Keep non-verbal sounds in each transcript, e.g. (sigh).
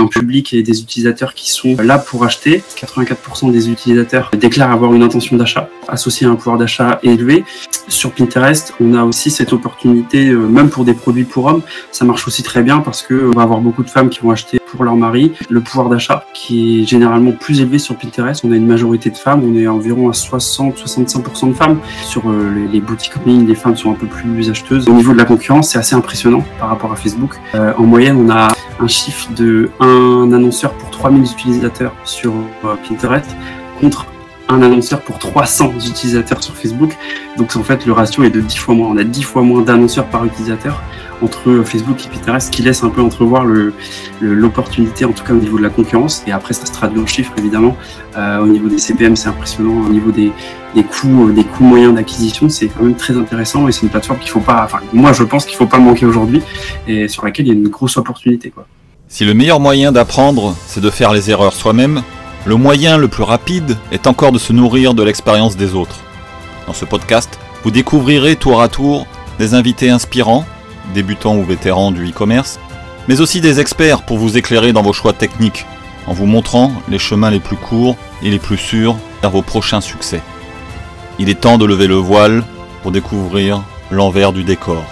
un public et des utilisateurs qui sont là pour acheter. 84% des utilisateurs déclarent avoir une intention d'achat associée à un pouvoir d'achat élevé. Sur Pinterest, on a aussi cette opportunité, euh, même pour des produits pour hommes, ça marche aussi très bien parce que on va avoir beaucoup de femmes qui vont acheter pour leur mari. Le pouvoir d'achat qui est généralement plus élevé sur Pinterest. On a une majorité de femmes, on est environ à 60-65% de femmes. Sur euh, les, boutiques en ligne, les femmes sont un peu plus acheteuses. Au niveau de la concurrence, c'est assez impressionnant par rapport à Facebook. Euh, en moyenne, on a un chiffre de un annonceur pour 3000 utilisateurs sur euh, Pinterest contre un annonceur pour 300 utilisateurs sur Facebook. Donc en fait, le ratio est de 10 fois moins. On a 10 fois moins d'annonceurs par utilisateur entre Facebook et Pinterest, qui laisse un peu entrevoir l'opportunité, en tout cas au niveau de la concurrence. Et après, ça se traduit en chiffres, évidemment. Euh, au niveau des CPM, c'est impressionnant. Au niveau des, coûts, euh, des coûts moyens d'acquisition, c'est quand même très intéressant. Et c'est une plateforme qu'il faut pas, enfin, moi, je pense qu'il faut pas manquer aujourd'hui et sur laquelle il y a une grosse opportunité. Si le meilleur moyen d'apprendre, c'est de faire les erreurs soi-même, le moyen le plus rapide est encore de se nourrir de l'expérience des autres. Dans ce podcast, vous découvrirez tour à tour des invités inspirants débutants ou vétérans du e-commerce, mais aussi des experts pour vous éclairer dans vos choix techniques, en vous montrant les chemins les plus courts et les plus sûrs vers vos prochains succès. Il est temps de lever le voile pour découvrir l'envers du décor.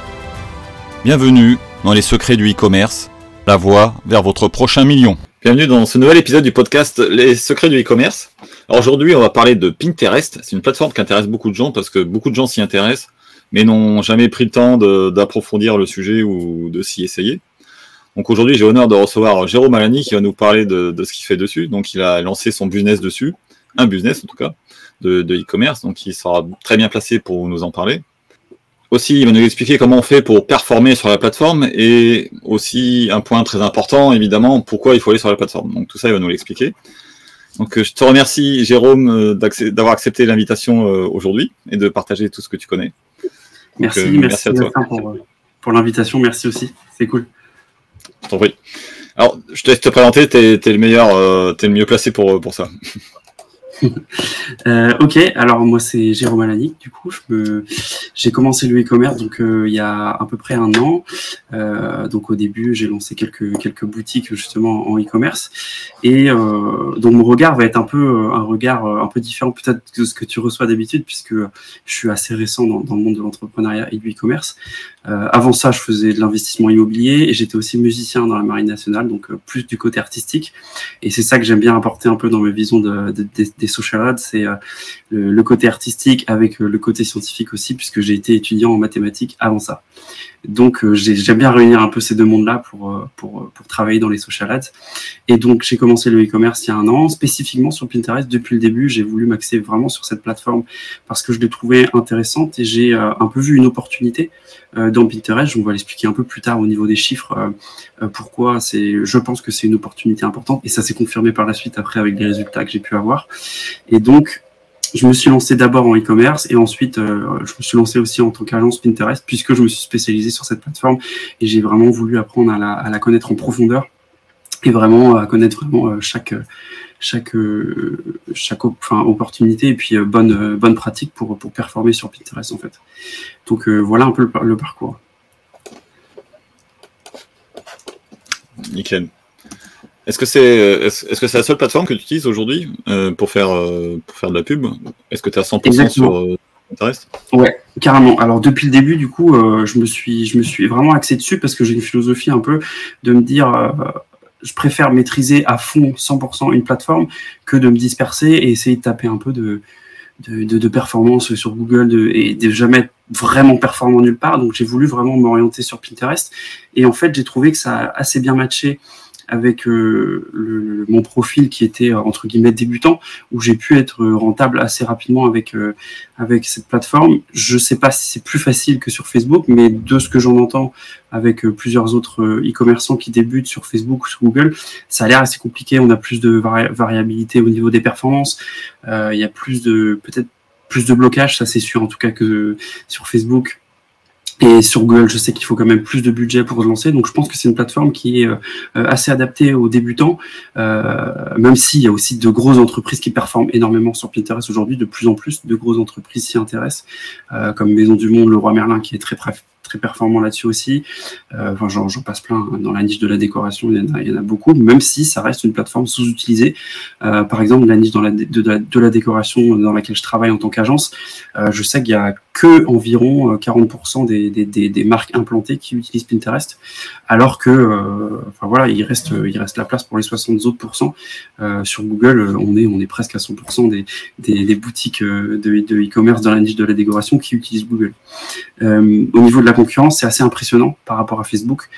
Bienvenue dans les secrets du e-commerce, la voie vers votre prochain million. Bienvenue dans ce nouvel épisode du podcast Les secrets du e-commerce. Aujourd'hui, on va parler de Pinterest. C'est une plateforme qui intéresse beaucoup de gens parce que beaucoup de gens s'y intéressent mais n'ont jamais pris le temps d'approfondir le sujet ou de s'y essayer. Donc aujourd'hui, j'ai l'honneur de recevoir Jérôme Alani qui va nous parler de, ce qu'il fait dessus. Donc il a lancé son business dessus, un business en tout cas, de e-commerce, donc il sera très bien placé pour nous en parler. Aussi, il va nous expliquer comment on fait pour performer sur la plateforme et aussi un point très important, évidemment, pourquoi il faut aller sur la plateforme. Donc tout ça, il va nous l'expliquer. Donc je te remercie, Jérôme, euh, d'avoir accepté l'invitation euh, aujourd'hui et de partager tout ce que tu connais. Merci, euh, merci, à toi. Pour, l'invitation, merci aussi, c'est cool. Je t'en prie. Alors, je te laisse te présenter, tu es, le meilleur, euh, tu es le mieux placé pour, pour ça. (laughs) (laughs) Euh, ok, alors moi c'est Jérôme Alani, du coup, j'ai commencé le e-commerce donc euh, il y a à peu près un an. Euh, donc au début, j'ai lancé quelques quelques boutiques justement en e-commerce et donc mon regard va être un peu un regard un peu différent peut-être de ce que tu reçois d'habitude puisque je suis assez récent dans, le monde de l'entrepreneuriat et du e-commerce. avant ça, je faisais de l'investissement immobilier et j'étais aussi musicien dans la marine nationale, donc plus du côté artistique. Et c'est ça que j'aime bien apporter un peu dans mes visions de, des social ads, c'est euh, le, côté artistique avec euh, le côté scientifique aussi, puisque j'ai été étudiant en mathématiques avant ça. Donc euh, j'aime bien réunir un peu ces deux mondes-là pour, pour, pour travailler dans les social ads. Et donc j'ai commencé le e-commerce il y a un an, spécifiquement sur Pinterest. Depuis le début, j'ai voulu m'axer vraiment sur cette plateforme parce que je l'ai trouvée intéressante et j'ai un peu vu une opportunité dans Pinterest. On va l'expliquer un peu plus tard au niveau des chiffres. pourquoi c'est, je pense que c'est une opportunité importante et ça s'est confirmé par la suite après avec les résultats que j'ai pu avoir. Et donc, je me suis lancé d'abord en e-commerce et ensuite euh, je me suis lancé aussi en tant qu'agence Pinterest puisque je me suis spécialisé sur cette plateforme et j'ai vraiment voulu apprendre à la, connaître en profondeur et vraiment à connaître vraiment euh, chaque chaque euh, chaque opportunité et puis bonne bonne pratique pour pour performer sur Pinterest en fait. Donc voilà un peu le, le parcours. Nickel. Est-ce que c'est est-ce, que c'est la seule plateforme que tu utilises aujourd'hui euh, pour faire euh, pour faire de la pub? Est-ce que tu es à 100% sur euh, Pinterest? Ouais, carrément. Alors depuis le début, du coup, je me suis je me suis vraiment axé dessus parce que j'ai une philosophie un peu de me dire je préfère maîtriser à fond 100% une plateforme que de me disperser et essayer de taper un peu de de, de, performance sur Google de, et de jamais être vraiment performant nulle part. Donc j'ai voulu vraiment m'orienter sur Pinterest. Et en fait, j'ai trouvé que ça a assez bien matché avec euh, le, mon profil qui était euh, entre guillemets débutant, où j'ai pu être rentable assez rapidement avec euh, avec cette plateforme. Je sais pas si c'est plus facile que sur Facebook, mais de ce que j'en entends avec plusieurs autres e-commerçants qui débutent sur Facebook ou sur Google, ça a l'air assez compliqué. On a plus de variabilité au niveau des performances. Il y a plus de peut-être plus de blocage, ça c'est sûr en tout cas que sur Facebook et sur Google, je sais qu'il faut quand même plus de budget pour se lancer. Donc, je pense que c'est une plateforme qui est euh, assez adaptée aux débutants, euh, même s'il y a aussi de grosses entreprises qui performent énormément sur Pinterest aujourd'hui. De plus en plus, de grosses entreprises s'y intéressent, euh, comme Maison du Monde, Le Roi Merlin, qui est très, très performant là-dessus aussi. enfin, j'en passe plein hein. dans la niche de la décoration, il y, en a, beaucoup, même si ça reste une plateforme sous-utilisée. par exemple, la niche dans la, de, la, de, la, décoration dans laquelle je travaille en tant qu'agence, je sais qu'il y a que environ 40% des, marques implantées qui utilisent Pinterest, alors que, enfin voilà, il reste, il reste la place pour les 60 autres sur Google, on est, on est presque à 100% des, boutiques de e-commerce dans la niche de la décoration qui utilisent Google. Euh, au niveau de la concurrence, c'est assez impressionnant par rapport à Facebook.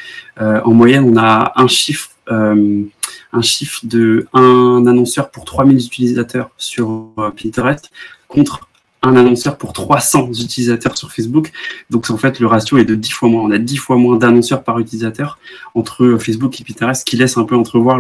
Euh, en moyenne, on a un chiffre, euh, un chiffre de un annonceur pour 3000 utilisateurs sur Pinterest contre un annonceur pour 300 utilisateurs sur Facebook. Donc en fait, le ratio est de 10 fois moins. On a 10 fois moins d'annonceurs par utilisateur entre Facebook et Pinterest, qui laisse un peu entrevoir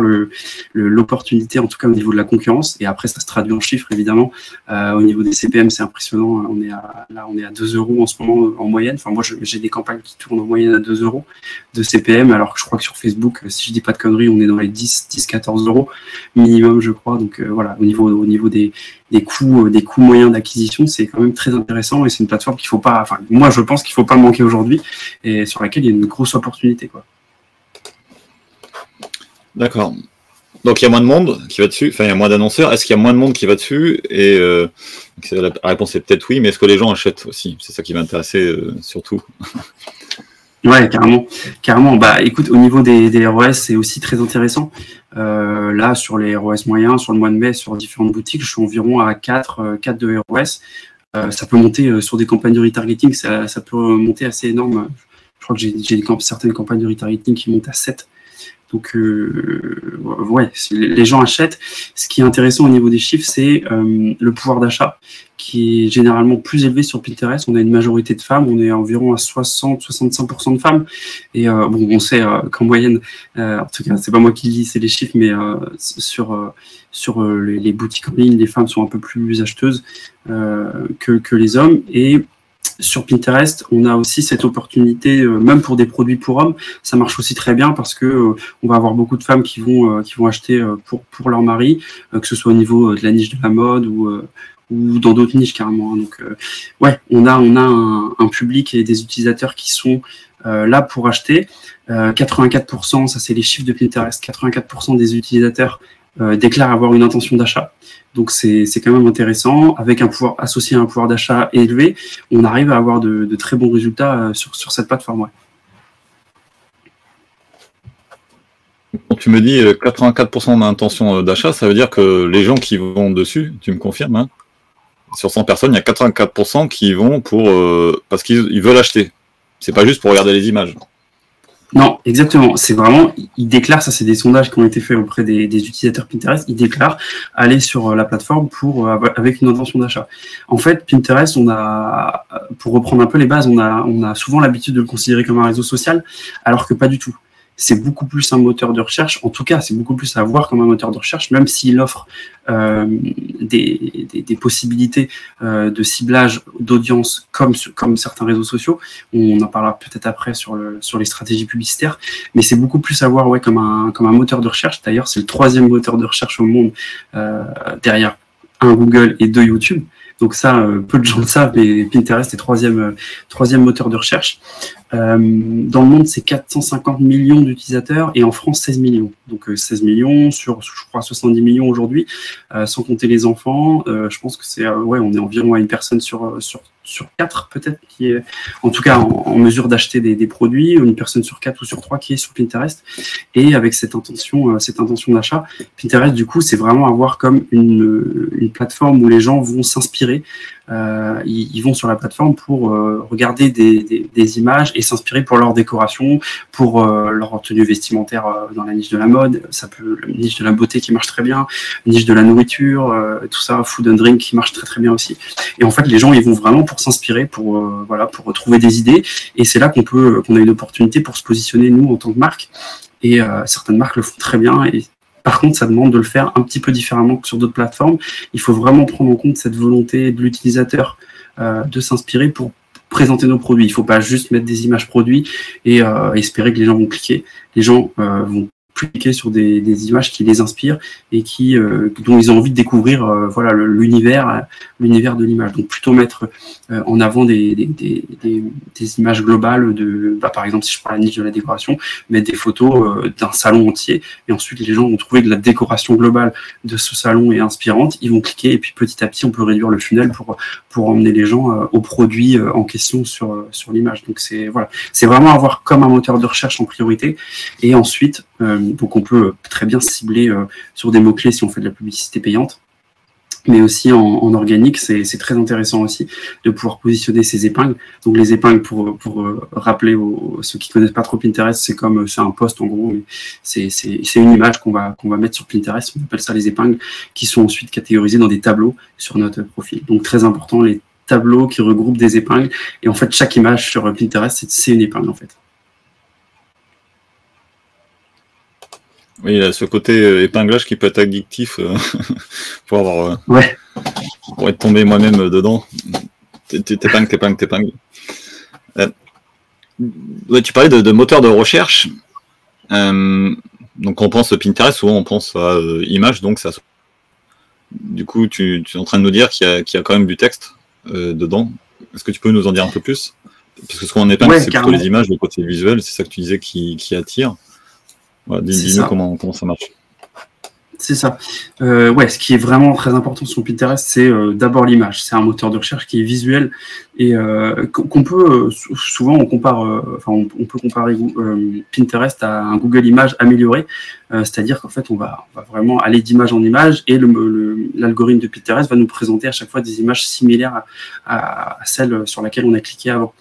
l'opportunité, le, en tout cas au niveau de la concurrence. Et après, ça se traduit en chiffres, évidemment. Euh, au niveau des CPM, c'est impressionnant. On est à, là, on est à 2 euros en ce moment en moyenne. Enfin, moi, j'ai des campagnes qui tournent en moyenne à 2 euros de CPM, alors que je crois que sur Facebook, si je dis pas de conneries, on est dans les 10, 10 14 euros minimum, je crois. Donc euh, voilà, au niveau, au niveau des, des coûts, euh, des coûts moyens d'acquisition, c'est quand même très intéressant et c'est une plateforme qu'il faut pas, enfin, moi je pense qu'il faut pas manquer aujourd'hui et sur laquelle il y a une grosse opportunité, quoi. D'accord. Donc il y a moins de monde qui va dessus, enfin il y a moins d'annonceurs. Est-ce qu'il y a moins de monde qui va dessus Et euh, la réponse est peut-être oui, mais est-ce que les gens achètent aussi? C'est ça qui m'intéressait euh, surtout. Ouais, carrément. Carrément. Bah, écoute, au niveau des, ROS, c'est aussi très intéressant. Euh, là, sur les ROS moyens, sur le mois de mai, sur différentes boutiques, je suis environ à 4, 4 euh, de ROS. Euh, ça peut monter euh, sur des campagnes de retargeting, ça, ça peut monter assez énorme. Je crois que j'ai certaines campagnes de retargeting qui montent à 7. Donc, euh, ouais, les gens achètent. Ce qui est intéressant au niveau des chiffres, c'est euh, le pouvoir d'achat qui est généralement plus élevé sur Pinterest. On a une majorité de femmes, on est environ à 60-65% de femmes. Et euh, bon, on sait qu'en moyenne, en tout cas, c'est pas moi qui lis, c'est les chiffres, mais sur sur les, boutiques en ligne, les femmes sont un peu plus acheteuses que, que les hommes. Sur Pinterest, on a aussi cette opportunité, euh, même pour des produits pour hommes, ça marche aussi très bien parce que euh, on va avoir beaucoup de femmes qui vont euh, qui vont acheter pour pour leur mari, que ce soit au niveau de la niche de la mode ou ou dans d'autres niches carrément. Hein. Donc ouais, on a on a un, un, public et des utilisateurs qui sont là pour acheter. 84%, ça c'est les chiffres de Pinterest, 84% des utilisateurs déclarent avoir une intention d'achat. Donc c'est quand même intéressant. Avec un pouvoir associé à un pouvoir d'achat élevé, on arrive à avoir de, très bons résultats euh, sur, cette plateforme. tu me dis 84% euh, d'intention euh, d'achat, ça veut dire que les gens qui vont dessus, tu me confirmes, hein, sur 100 personnes, il y a 84% qui vont pour parce qu'ils veulent acheter. C'est pas juste pour regarder les images. Non, exactement. C'est vraiment, ils déclarent, ça c'est des sondages qui ont été faits auprès des, utilisateurs Pinterest, ils déclarent aller sur euh, la plateforme pour euh, avec une intention d'achat. En fait, Pinterest, on a, pour reprendre un peu les bases, on a, on a souvent l'habitude de le considérer comme un réseau social, alors que pas du tout c'est beaucoup plus un moteur de recherche. En tout cas, c'est beaucoup plus à voir comme un moteur de recherche, même s'il offre euh, des, possibilités euh, de ciblage d'audience comme, certains réseaux sociaux. On en parlera peut-être après sur, le, sur les stratégies publicitaires, mais c'est beaucoup plus à voir ouais, comme, un, comme un moteur de recherche. D'ailleurs, c'est le troisième moteur de recherche au monde euh, derrière un Google et deux YouTube. Donc ça, euh, peu de gens le savent, mais Pinterest est troisième, euh, troisième moteur de recherche. Euh, dans le monde, c'est 450 millions d'utilisateurs et en France, 16 millions. Donc 16 millions sur, je crois, 70 millions aujourd'hui, sans compter les enfants. je pense que c'est, ouais, on est environ à une personne sur, sur sur quatre peut-être qui est en tout cas en, mesure d'acheter des, produits, une personne sur quatre ou sur trois qui est sur Pinterest. Et avec cette intention, euh, cette intention d'achat, Pinterest du coup c'est vraiment avoir comme une, une plateforme où les gens vont s'inspirer euh, ils, vont sur la plateforme pour euh, regarder des, des, images et s'inspirer pour leur décoration, pour euh, leur tenue vestimentaire dans la niche de la mode. Ça peut la niche de la beauté qui marche très bien, niche de la nourriture, tout ça, food and drink qui marche très très bien aussi. Et en fait, les gens ils vont vraiment pour s'inspirer, pour voilà, pour trouver des idées. Et c'est là qu'on peut qu'on a une opportunité pour se positionner nous en tant que marque. Et certaines marques le font très bien et par contre, ça demande de le faire un petit peu différemment que sur d'autres plateformes. Il faut vraiment prendre en compte cette volonté de l'utilisateur euh, de s'inspirer pour présenter nos produits. Il faut pas juste mettre des images produits et euh, espérer que les gens vont cliquer. Les gens euh, vont cliquer sur des, images qui les inspirent et qui dont ils ont envie de découvrir voilà l'univers l'univers de l'image. Donc plutôt mettre en avant des, des, images globales de bah, par exemple si je prends la niche de la décoration, mettre des photos d'un salon entier et ensuite les gens vont trouver que la décoration globale de ce salon est inspirante, ils vont cliquer et puis petit à petit on peut réduire le funnel pour pour emmener les gens au produit en question sur sur l'image. Donc c'est voilà, c'est vraiment avoir comme un moteur de recherche en priorité. Et ensuite, euh, donc on peut très bien cibler euh, sur des mots clés si on fait de la publicité payante mais aussi en, organique, c'est très intéressant aussi de pouvoir positionner ces épingles. Donc les épingles, pour, euh, rappeler aux, ceux qui connaissent pas trop Pinterest, c'est comme c'est un post en gros, c'est une image qu'on va qu'on va mettre sur Pinterest. On appelle ça les épingles, qui sont ensuite catégorisées dans des tableaux sur notre profil. Donc très important, les tableau qui regroupe des épingles. Et en fait, chaque image sur Pinterest, c'est une épingle en fait. Oui, il y a ce côté euh, épinglage qui peut être addictif euh, (laughs) pour avoir. Euh, ouais. Pour être tombé moi-même dedans. T'épingles, t'épingles, t'épingles. Ouais, tu parlais de, moteur de recherche. donc on pense Pinterest, souvent on pense à image, donc ça. Du coup, tu, es en train de nous dire qu'il y, a quand même du texte euh, dedans. Est-ce que tu peux nous en dire un peu plus? Parce que ce qu'on épingle, c'est plutôt les images, le côté visuel, c'est ça que tu disais qui, qui attire. Dis-nous comment, comment ça marche. C'est ça. Euh, ouais, ce qui est vraiment très important sur Pinterest, c'est euh, d'abord l'image. C'est un moteur de recherche qui est visuel et euh, qu'on peut souvent on compare, enfin on, peut comparer Pinterest à un Google Images amélioré, c'est-à-dire qu'en fait on va, vraiment aller d'image en image et l'algorithme de Pinterest va nous présenter à chaque fois des images similaires à, à, celle sur laquelle on a cliqué avant.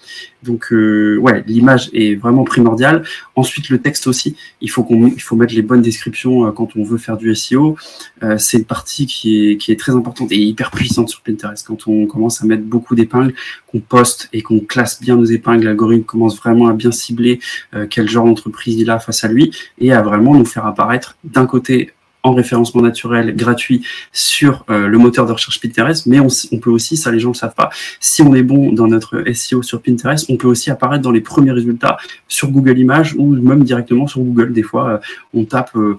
Donc ouais, l'image est vraiment primordiale. Ensuite le texte aussi, il faut qu'on, il faut mettre les bonnes descriptions quand on veut faire du SEO euh, c'est une partie qui est, très importante et hyper puissante sur Pinterest. Quand on commence à mettre beaucoup d'épingles, qu'on poste et qu'on classe bien nos épingles, l'algorithme commence vraiment à bien cibler euh, quel genre d'entreprise il a face à lui et à vraiment nous faire apparaître d'un côté en référencement naturel gratuit sur euh, le moteur de recherche Pinterest, mais on, peut aussi, ça les gens ne le savent pas, si on est bon dans notre SEO sur Pinterest, on peut aussi apparaître dans les premiers résultats sur Google Images ou même directement sur Google. Des fois, euh, on, tape, euh,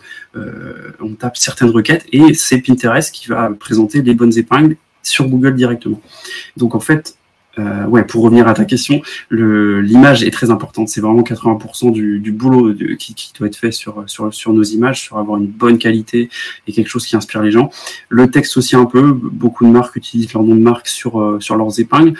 on tape certaines requêtes et c'est Pinterest qui va présenter les bonnes épingles sur Google directement. Donc en fait, euh, ouais, pour revenir à ta question, l'image est très importante. C'est vraiment 80% du, boulot qui, doit être fait sur, nos images, sur avoir une bonne qualité et quelque chose qui inspire les gens. Le texte aussi un peu. Beaucoup de marques utilisent leur nom de marque sur, euh, leurs épingles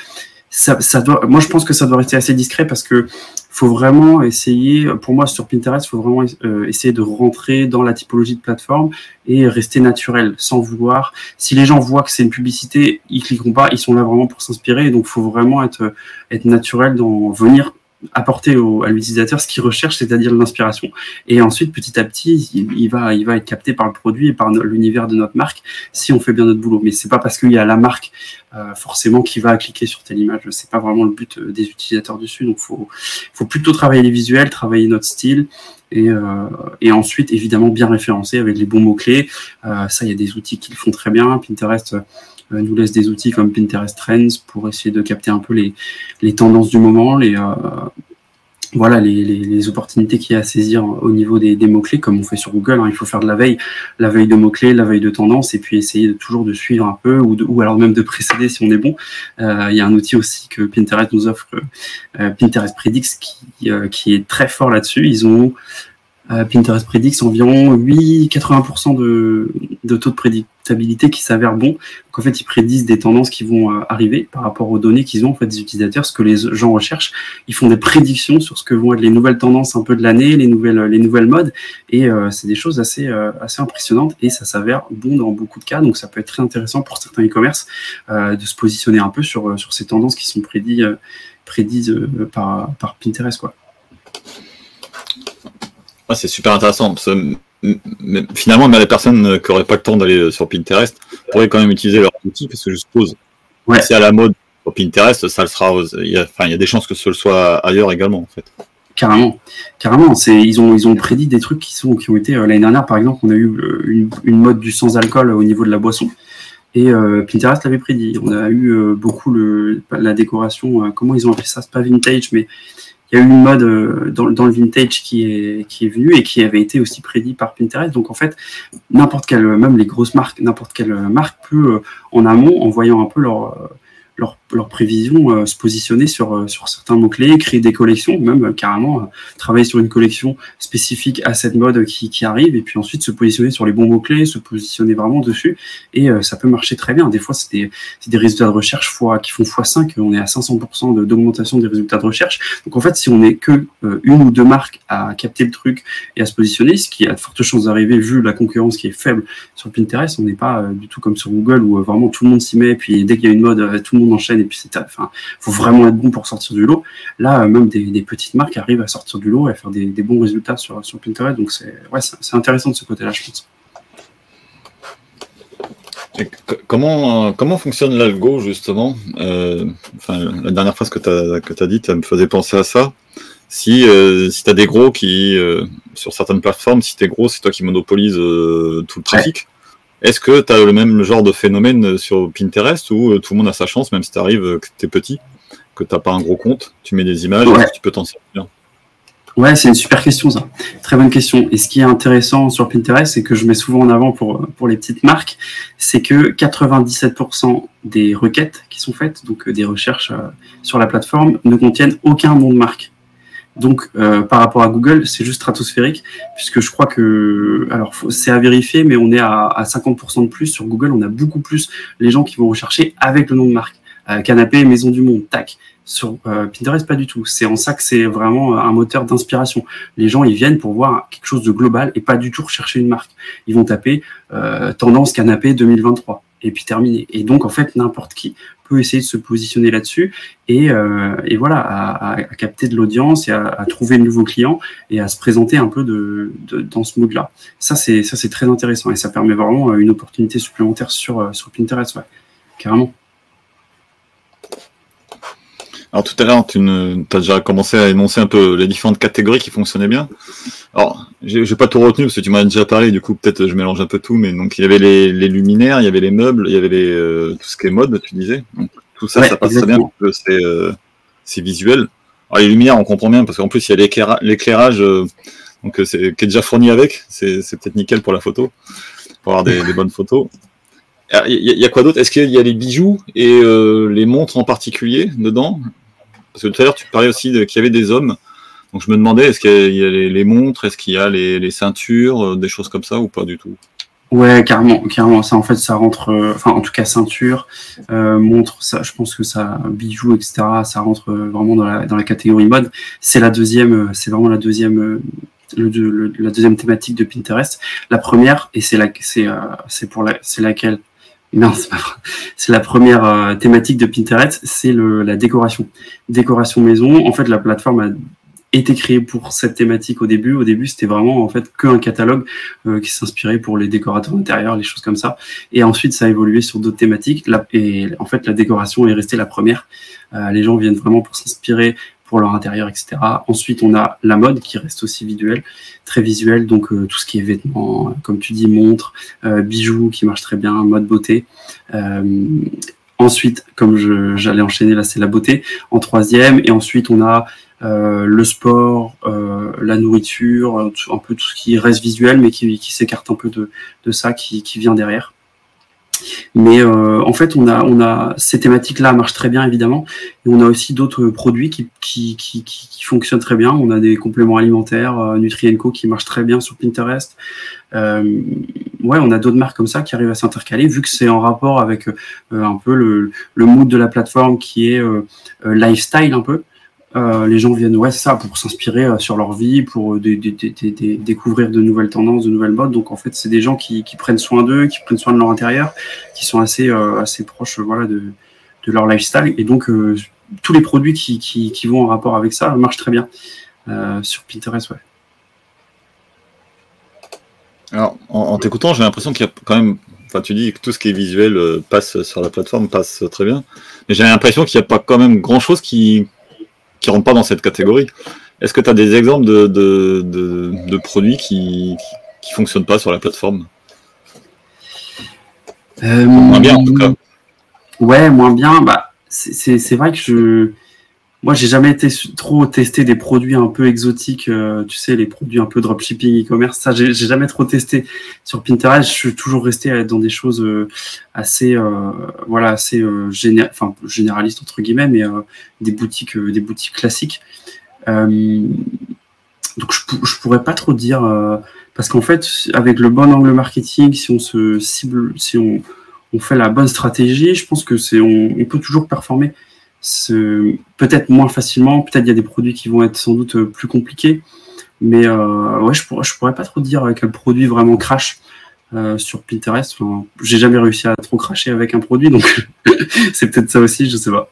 ça doit, moi, je pense que ça doit rester assez discret parce que faut vraiment essayer, pour moi, sur Pinterest, faut vraiment euh, essayer de rentrer dans la typologie de plateforme et rester naturel, sans vouloir. Si les gens voient que c'est une publicité, ils cliqueront pas, ils sont là vraiment pour s'inspirer. Donc, faut vraiment être, être naturel dans venir apporter au, à l'utilisateur ce qu'il recherche, c'est-à-dire l'inspiration. Et ensuite, petit à petit, il, va, il va être capté par le produit et par l'univers de notre marque si on fait bien notre boulot. Mais c'est pas parce qu'il y a la marque euh, forcément qui va cliquer sur telle image. C'est pas vraiment le but euh, des utilisateurs dessus. Donc, faut, faut plutôt travailler les visuels, travailler notre style. Et, euh, et ensuite, évidemment, bien référencer avec les bons mots-clés. Euh, ça, il y a des outils qui le font très bien. Pinterest nous laisse des outils comme Pinterest Trends pour essayer de capter un peu les, les tendances du moment, les, euh, voilà les, les, opportunités qu'il y a à saisir au niveau des, des mots-clés, comme on fait sur Google. Hein. Il faut faire de la veille, la veille de mots-clés, la veille de tendance, et puis essayer de, toujours de suivre un peu, ou, ou alors même de précéder si on est bon. Euh, il y a un outil aussi que Pinterest nous offre, euh, Pinterest Predicts, qui, euh, qui est très fort là-dessus. Ils ont euh, Pinterest Predicts environ 8-80% de, de, taux de prédictabilité qui s'avère bon. Donc en fait, ils prédisent des tendances qui vont euh, arriver par rapport aux données qu'ils ont en fait des utilisateurs, ce que les gens recherchent. Ils font des prédictions sur ce que vont être les nouvelles tendances un peu de l'année, les nouvelles les nouvelles modes, et euh, c'est des choses assez assez impressionnantes et ça s'avère bon dans beaucoup de cas. Donc ça peut être très intéressant pour certains e-commerce de se positionner un peu sur sur ces tendances qui sont prédites prédites par par Pinterest quoi c'est super intéressant. finalement, mais les personnes qui n'auraient pas le temps d'aller sur Pinterest pourraient quand même utiliser leur outil parce que je suppose ouais. c'est à la mode sur Pinterest, ça le sera. Il y, a, enfin, il y a des chances que ce soit ailleurs également en fait. Carrément, carrément. C'est ils ont ils ont prédit des trucs qui sont qui ont été euh, l'année dernière par exemple, on a eu euh, une, mode du sans alcool au niveau de la boisson. Et euh, Pinterest l'avait prédit. On a eu beaucoup le, la décoration, comment ils ont appelé ça? C'est pas vintage, mais il y a eu une mode euh, dans, le vintage qui est, venue et qui avait été aussi prédit par Pinterest. Donc en fait, n'importe quelle, même les grosses marques, n'importe quelle marque peut en amont, en voyant un peu leur leur, leur prévision, euh, se positionner sur, euh, sur certains mots-clés, créer des collections, même euh, carrément travailler sur une collection spécifique à cette mode qui, qui, arrive, et puis ensuite se positionner sur les bons mots-clés, se positionner vraiment dessus, et ça peut marcher très bien. Des fois, c'est des, des, résultats de recherche fois, qui font x5, on est à 500% d'augmentation des résultats de recherche. Donc en fait, si on n'est que une ou deux marques à capter le truc et à se positionner, ce qui a de fortes chances d'arriver vu la concurrence qui est faible sur Pinterest, on n'est pas du tout comme sur Google où vraiment tout le monde s'y met, puis dès qu'il y a une mode, tout le monde enchaîne et puis c'est, enfin, faut vraiment être bon pour sortir du lot. Là, euh, même des, petites marques arrivent à sortir du lot et à faire des, bons résultats sur, sur Pinterest. Donc c'est, ouais, c'est, intéressant de ce côté-là, je pense. comment, comment fonctionne l'algo justement? Euh, enfin, La dernière phrase que tu as, que as dit, ça me faisait penser à ça. Si, euh, si tu as des gros qui, sur certaines plateformes, si tu es gros, c'est toi qui monopolise tout le trafic. Est-ce que tu as le même genre de phénomène sur Pinterest où euh, tout le monde a sa chance, même si tu arrives, euh, que tu es petit, que tu n'as pas un gros compte, tu mets des images, et tu peux t'en servir? Ouais, c'est une super question ça. Très bonne question. Et ce qui est intéressant sur Pinterest, c'est que je mets souvent en avant pour, pour les petites marques, c'est que 97% des requêtes qui sont faites, donc euh, des recherches sur la plateforme, ne contiennent aucun nom de marque. Donc, euh, par rapport à Google, c'est juste stratosphérique, puisque je crois que, alors, c'est à vérifier, mais on est à, à 50% de plus sur Google. On a beaucoup plus les gens qui vont rechercher avec le nom de marque. Euh, canapé, maison du monde, tac. Sur euh, Pinterest, pas du tout. C'est en ça que c'est vraiment un moteur d'inspiration. Les gens, ils viennent pour voir quelque chose de global et pas du tout rechercher une marque. Ils vont taper tendance canapé 2023 et puis terminé. Et donc, en fait, n'importe qui peut essayer de se positionner là-dessus et, euh, et, voilà, à, à, capter de l'audience et à, à, trouver de nouveaux clients et à se présenter un peu de, de dans ce mood-là. Ça, c'est ça, c'est très intéressant et ça permet vraiment une opportunité supplémentaire sur, euh, sur Pinterest, ouais, carrément. Alors tout à l'heure, tu as déjà commencé à énoncer un peu les différentes catégories qui fonctionnaient bien. Alors, j'ai pas tout retenu parce que tu m'as déjà parlé, du coup peut-être je mélange un peu tout, mais donc il y avait les, les luminaires, il y avait les meubles, il y avait les, euh, tout ce qui est mode, tu disais. Donc, tout ça, ça passe très bien parce que euh, c'est visuel. Alors les luminaires, on comprend bien parce qu'en plus il y a l'éclairage euh, donc qui est déjà fourni avec, c'est peut-être nickel pour la photo, pour avoir des, des bonnes photos. Il y, y, a quoi d'autre? Est-ce qu'il y a les bijoux et les montres en particulier dedans? Parce que tout à l'heure, tu parlais aussi qu'il y avait des hommes. Donc je me demandais, est-ce qu'il y a les, montres, est-ce qu'il y a les, ceintures, euh, des choses comme ça ou pas du tout? Ouais, carrément, carrément. Ça, en fait, ça rentre, euh, enfin, en tout cas, ceinture, euh, montre, ça, je pense que ça, bijoux, etc., ça rentre vraiment dans la, dans la catégorie mode. C'est la deuxième, c'est vraiment la deuxième, la deuxième thématique de Pinterest. La première, et c'est la, c'est, c'est pour la, c'est laquelle non, c'est la première euh, thématique de Pinterest, c'est la décoration. Décoration maison. En fait, la plateforme a été créée pour cette thématique au début. Au début, c'était vraiment en fait qu'un catalogue euh, qui s'inspirait pour les décorateurs intérieurs, les choses comme ça. Et ensuite, ça a évolué sur d'autres thématiques. et en fait, la décoration est restée la première. Euh, les gens viennent vraiment pour s'inspirer pour leur intérieur, etc. Ensuite, on a la mode qui reste aussi visuelle, très visuelle, donc euh, tout ce qui est vêtements, comme tu dis, montres, euh, bijoux qui marchent très bien, mode beauté. Euh, ensuite, comme j'allais enchaîner, là c'est la beauté en troisième, et ensuite on a le sport, la nourriture, un peu tout ce qui reste visuel, mais qui, s'écarte un peu de, ça, qui vient derrière. Mais euh, en fait, on a, on a ces thématiques-là marchent très bien évidemment, et on a aussi d'autres produits qui, qui, qui, qui, fonctionnent très bien. On a des compléments alimentaires, euh, Nutrienco qui marchent très bien sur Pinterest. Euh, ouais, on a d'autres marques comme ça qui arrivent à s'intercaler, vu que c'est en rapport avec euh, un peu le, le mood de la plateforme qui est euh, lifestyle un peu. Euh, les gens viennent, ouais, ça, pour s'inspirer euh, sur leur vie, pour euh, découvrir de nouvelles tendances, de nouvelles modes. Donc en fait, c'est des gens qui, prennent soin d'eux, qui prennent soin de leur intérieur, qui sont assez, proches, voilà, de, leur lifestyle. Et donc tous les produits qui, vont en rapport avec ça marchent très bien sur Pinterest, ouais. Alors, en, t'écoutant, j'ai l'impression qu'il y a quand même Enfin, tu dis que tout ce qui est visuel passe sur la plateforme, passe très bien. Mais j'ai l'impression qu'il n'y a pas quand même grand chose qui, qui rentrent pas dans cette catégorie. Est-ce que tu as des exemples de, de, de, produits qui ne fonctionnent pas sur la plateforme? Euh, Moins bien en tout cas. Ouais, moins bien. Bah, c'est vrai que je moi, j'ai jamais été trop testé des produits un peu exotiques, euh, tu sais, les produits un peu dropshipping, e-commerce. Ça, j'ai jamais trop testé sur Pinterest. Je suis toujours resté dans des choses euh, assez, euh, voilà, assez géné enfin, généralistes entre guillemets, mais des boutiques, des boutiques classiques. donc, je, je pourrais pas trop dire parce qu'en fait, avec le bon angle marketing, si on se cible, si on, fait la bonne stratégie, je pense que c'est, on peut toujours performer peut-être moins facilement, peut-être il y a des produits qui vont être sans doute euh, plus compliqués, mais euh, ouais, je pourrais, je pourrais pas trop dire quel produit vraiment crash euh, sur Pinterest. Enfin, j'ai jamais réussi à trop cracher avec un produit, donc (laughs) c'est peut-être ça aussi, je sais pas.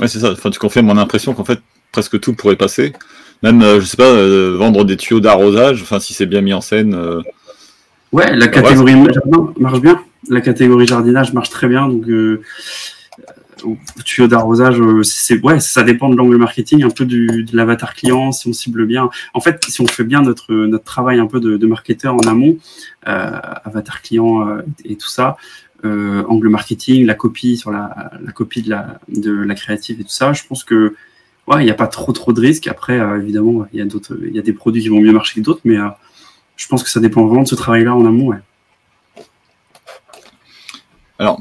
Ouais, c'est ça. Enfin, tu confirmes mon impression qu'en fait presque tout pourrait passer. Même, je sais pas, vendre des tuyaux d'arrosage. Enfin, si c'est bien mis en scène. Ouais, la bah, catégorie jardin marche bien. La catégorie jardinage marche très bien, donc tuyau d'arrosage, euh, c'est ouais, ça dépend de l'angle marketing, un peu de l'avatar client, si on cible bien. En fait, si on fait bien notre travail un peu de, marketeur en amont, euh, avatar client euh, et tout ça, angle marketing, la copie sur la, copie de la créative et tout ça, je pense que ouais, il n'y a pas trop trop de risques. Après, évidemment, il y a d'autres, il y des produits qui vont mieux marcher que d'autres, mais je pense que ça dépend vraiment de ce travail-là en amont. Alors,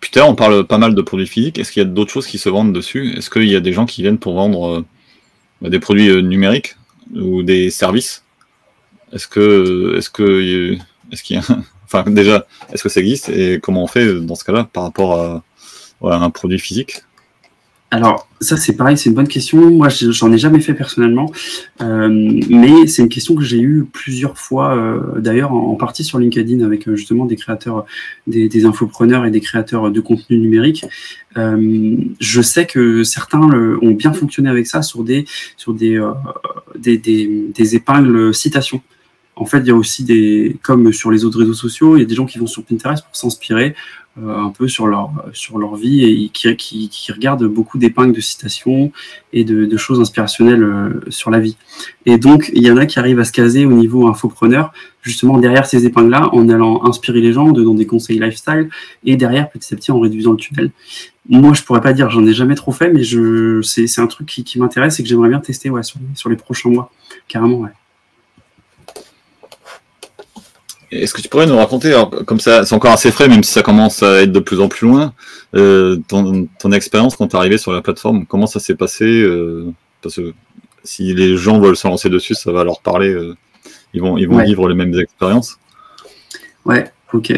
Putain, on parle pas mal de produits physiques. Est-ce qu'il y a d'autres choses qui se vendent dessus? Est-ce qu'il y a des gens qui viennent pour vendre euh, bah, des produits euh, numériques ou des services? Est-ce que, est-ce que, est-ce qu'il y a, (laughs) enfin déjà, est-ce que ça existe et comment on fait dans ce cas-là par rapport à un produit physique? Alors, ça, c'est pareil, c'est une bonne question. Moi, j'en ai jamais fait personnellement, euh, mais c'est une question que j'ai eue plusieurs fois, euh, d'ailleurs, en, partie sur LinkedIn avec euh, justement des créateurs, des, infopreneurs et des créateurs de contenu numérique. je sais que certains ont bien fonctionné avec ça sur des, sur des, des, des épingles citations. En fait, il y a aussi des, comme sur les autres réseaux sociaux, il y a des gens qui vont sur Pinterest pour s'inspirer euh, un peu sur leur, sur leur vie et qui, qui, qui regardent beaucoup d'épingles de citations et de, de, choses inspirationnelles euh, sur la vie. Et donc, il y en a qui arrivent à se caser au niveau infopreneur, justement derrière ces épingles-là, en allant inspirer les gens, en donnant des conseils lifestyle, et derrière, petit à petit, en réduisant le tunnel. Moi, je pourrais pas dire, j'en ai jamais trop fait, mais je, c'est, un truc qui, qui m'intéresse et que j'aimerais bien tester ouais, sur, sur les prochains mois, carrément. Ouais. Est-ce que tu pourrais nous raconter, comme ça, c'est encore assez frais, même si ça commence à être de plus en plus loin, euh, ton, expérience quand tu es arrivé sur la plateforme, comment ça s'est passé euh, Parce que si les gens veulent se lancer dessus, ça va leur parler, euh, ils vont, ils vont vivre les mêmes expériences. Ouais, ok.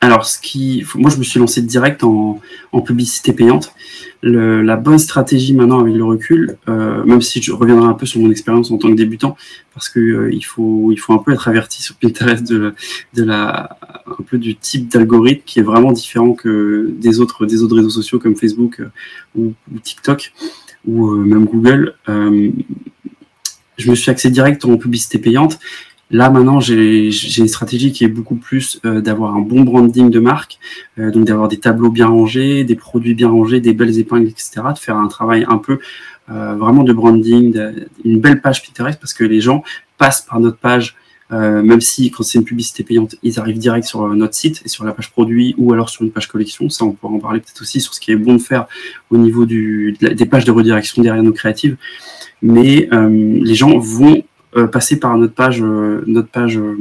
Alors, ce qui, moi, je me suis lancé direct en, publicité payante la bonne stratégie maintenant avec le recul, euh, même si je reviendrai un peu sur mon expérience en tant que débutant, parce que euh, il faut un peu être averti sur Pinterest de, de la un peu du type d'algorithme qui est vraiment différent que des autres des autres réseaux sociaux comme Facebook euh, ou, TikTok ou même Google. je me suis axé direct en publicité payante Là maintenant, j'ai une stratégie qui est beaucoup plus euh, d'avoir un bon branding de marque, euh, donc d'avoir des tableaux bien rangés, des produits bien rangés, des belles épingles, etc. De faire un travail un peu euh, vraiment de branding, une belle page Pinterest parce que les gens passent par notre page, même si quand c'est une publicité payante, ils arrivent direct sur notre site et sur la page produit ou alors sur une page collection. Ça, on pourra en parler peut-être aussi sur ce qui est bon de faire au niveau des pages de redirection derrière nos créatives. Mais les gens vont passer par notre page, euh, notre page euh,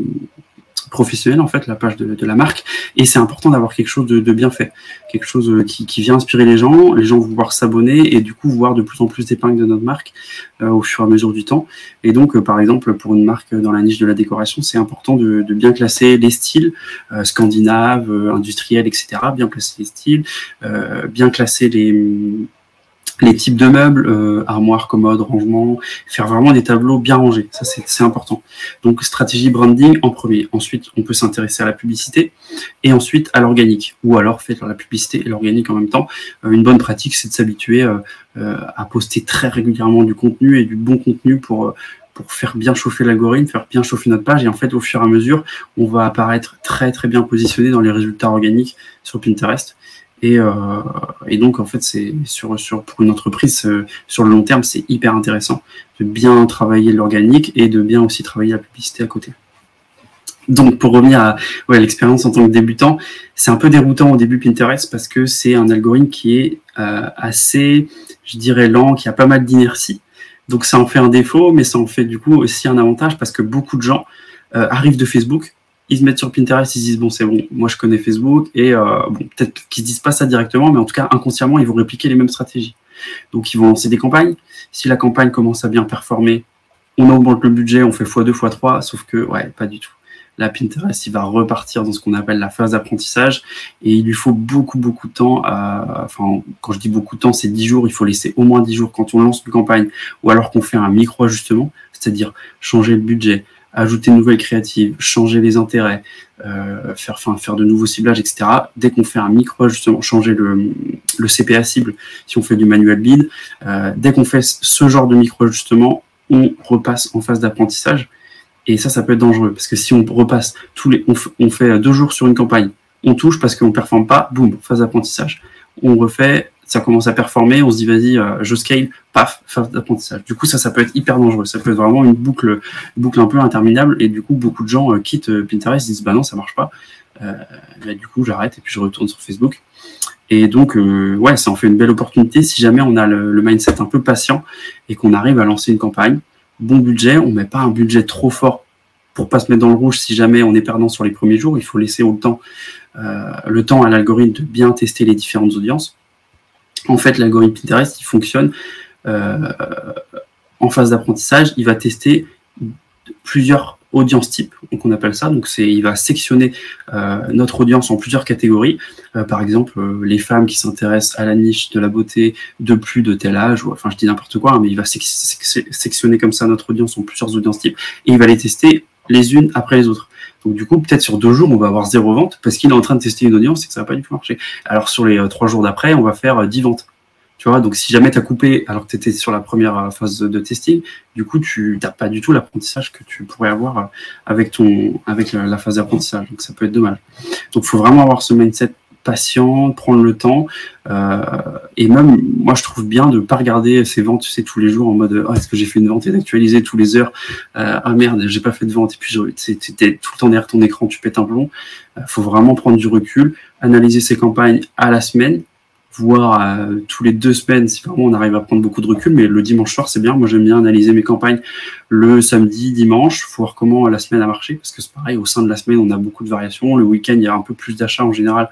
professionnelle en fait, la page de, la marque. Et c'est important d'avoir quelque chose de, bien fait, quelque chose qui, vient inspirer les gens. Les gens vont s'abonner et du coup voir de plus en plus d'épingles de notre marque au fur et à mesure du temps. Et donc, par exemple, pour une marque dans la niche de la décoration, c'est important de, bien classer les styles scandinaves, industriels, etc. Bien classer les styles, bien classer les les types de meubles, euh, armoires, commodes, rangements, faire vraiment des tableaux bien rangés. Ça, c'est important. Donc, stratégie branding en premier. Ensuite, on peut s'intéresser à la publicité et ensuite à l'organique. Ou alors, faire la publicité et l'organique en même temps. Euh, une bonne pratique, c'est de s'habituer euh, euh, à poster très régulièrement du contenu et du bon contenu pour pour faire bien chauffer l'algorithme, faire bien chauffer notre page. Et en fait, au fur et à mesure, on va apparaître très très bien positionné dans les résultats organiques sur Pinterest. Et, euh, et, donc, en fait, c'est sur, sur, pour une entreprise, euh, sur le long terme, c'est hyper intéressant de bien travailler l'organique et de bien aussi travailler la publicité à côté. Donc, pour revenir à ouais, l'expérience en tant que débutant, c'est un peu déroutant au début Pinterest parce que c'est un algorithme qui est euh, assez, je dirais, lent, qui a pas mal d'inertie. Donc, ça en fait un défaut, mais ça en fait du coup aussi un avantage parce que beaucoup de gens euh, arrivent de Facebook, ils se mettent sur Pinterest, ils se disent bon c'est bon, moi je connais Facebook et euh, bon peut-être qu'ils se disent pas ça directement, mais en tout cas inconsciemment ils vont répliquer les mêmes stratégies. Donc ils vont lancer des campagnes. Si la campagne commence à bien performer, on augmente le budget, on fait x2, x3, sauf que ouais pas du tout la Pinterest, il va repartir dans ce qu'on appelle la phase d'apprentissage et il lui faut beaucoup, beaucoup de temps. enfin, quand je dis beaucoup de temps, c'est 10 jours. Il faut laisser au moins 10 jours quand on lance une campagne ou alors qu'on fait un micro-ajustement, c'est-à-dire changer le budget, ajouter de nouvelles créatives, changer les intérêts, euh, faire, faire de nouveaux ciblages, etc. Dès qu'on fait un micro-ajustement, changer le, le, CPA cible, si on fait du manuel lead, euh, dès qu'on fait ce genre de micro-ajustement, on repasse en phase d'apprentissage et ça, ça peut être dangereux parce que si on repasse tous les, on, fait deux jours sur une campagne, on touche parce qu'on performe pas, boum, phase d'apprentissage. On refait, ça commence à performer, on se dit vas-y, euh, je scale, paf, phase d'apprentissage. Du coup, ça, ça peut être hyper dangereux. Ça peut être vraiment une boucle, boucle un peu interminable. Et du coup, beaucoup de gens euh, quittent euh, Pinterest, disent bah non, ça marche pas. Bah, du coup, j'arrête et puis je retourne sur Facebook. Et donc, ouais, ça en fait une belle opportunité si jamais on a le mindset un peu patient et qu'on arrive à lancer une campagne bon budget, on met pas un budget trop fort pour pas se mettre dans le rouge si jamais on est perdant sur les premiers jours. Il faut laisser autant euh, le temps à l'algorithme de bien tester les différentes audiences. En fait, l'algorithme Pinterest, il fonctionne euh, en phase d'apprentissage. Il va tester plusieurs audience type, donc on appelle ça. Donc il va sectionner euh, notre audience en plusieurs catégories. Euh, par exemple, les femmes qui s'intéressent à la niche de la beauté de plus de tel âge, ou enfin je dis n'importe quoi, hein, mais il va sectionner comme ça notre audience en plusieurs audiences types et il va les tester les unes après les autres. Donc du coup, peut-être sur deux jours, on va avoir zéro vente parce qu'il est en train de tester une audience et que ça va pas du tout marcher. Alors sur les trois jours d'après, on va faire dix ventes. Tu vois, donc si jamais tu as coupé alors que tu étais sur la première euh, phase de, testing, du coup, tu n'as pas du tout l'apprentissage que tu pourrais avoir euh, avec la, phase d'apprentissage. Donc ça peut être dommage. Donc il faut vraiment avoir ce mindset patient, prendre le temps. Euh, et même, moi, je trouve bien de ne pas regarder ces ventes, tu tous les jours en mode oh, est-ce que j'ai fait une vente et d'actualiser tous les heures Ah merde, j'ai pas fait de vente. Et puis, tu tout le temps derrière ton écran, tu pètes un plomb. Il faut vraiment prendre du recul, analyser ses campagnes à la semaine voir euh, tous les deux semaines si vraiment on arrive à prendre beaucoup de recul. Mais le dimanche soir, c'est bien. Moi, j'aime bien analyser mes campagnes le samedi, dimanche, voir comment la semaine a marché. Parce que c'est pareil, au sein de la semaine, on a beaucoup de variations. Le week-end, il y a un peu plus d'achats en général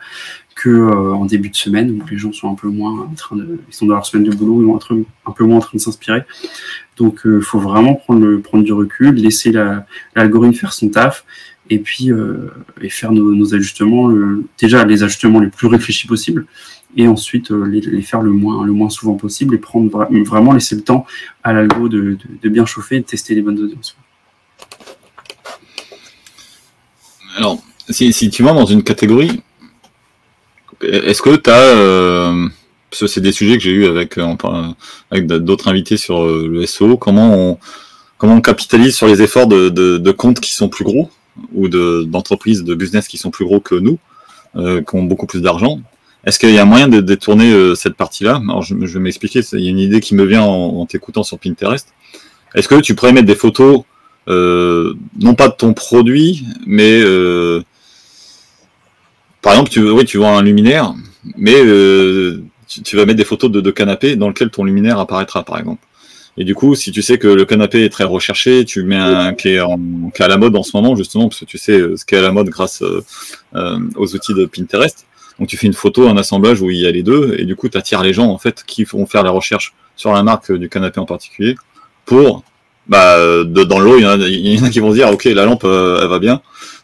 que euh, en début de semaine où les gens sont un peu moins en train de, ils sont dans leur semaine de boulot, ils vont un peu moins en train de s'inspirer. Donc, il euh, faut vraiment prendre, du recul, laisser l'algorithme faire son taf et puis et faire nos ajustements, déjà les ajustements les plus réfléchis possibles et ensuite euh, les, faire le moins, le moins souvent possible et prendre vraiment laisser le temps à l'algo de, bien chauffer et de tester les bonnes audiences. Alors, si, tu vas dans une catégorie, est-ce que tu as, euh, parce que c'est des sujets que j'ai eu avec, euh, avec d'autres invités sur le SEO, comment on, comment on capitalise sur les efforts de, comptes qui sont plus gros ou d'entreprises, de, business qui sont plus gros que nous, qui ont beaucoup plus d'argent? Est-ce qu'il y a moyen de détourner euh, cette partie-là? Alors, je, vais m'expliquer. Il y a une idée qui me vient en, t'écoutant sur Pinterest. Est-ce que tu pourrais mettre des photos, euh, non pas de ton produit, mais euh, par exemple, tu, oui, tu vois un luminaire, mais tu, vas mettre des photos de, de canapé dans lequel ton luminaire apparaîtra, par exemple. Et du coup, si tu sais que le canapé est très recherché, tu mets un qui est, à la mode en ce moment, justement, parce que tu sais ce qui est à la mode grâce aux outils de Pinterest. Donc tu fais une photo, un assemblage où il y a les deux, et du coup tu attires les gens en fait qui vont faire la recherche sur la marque du canapé en particulier pour bah, de, dans l'eau, il, y, en a qui vont se dire ok la lampe euh, elle va bien,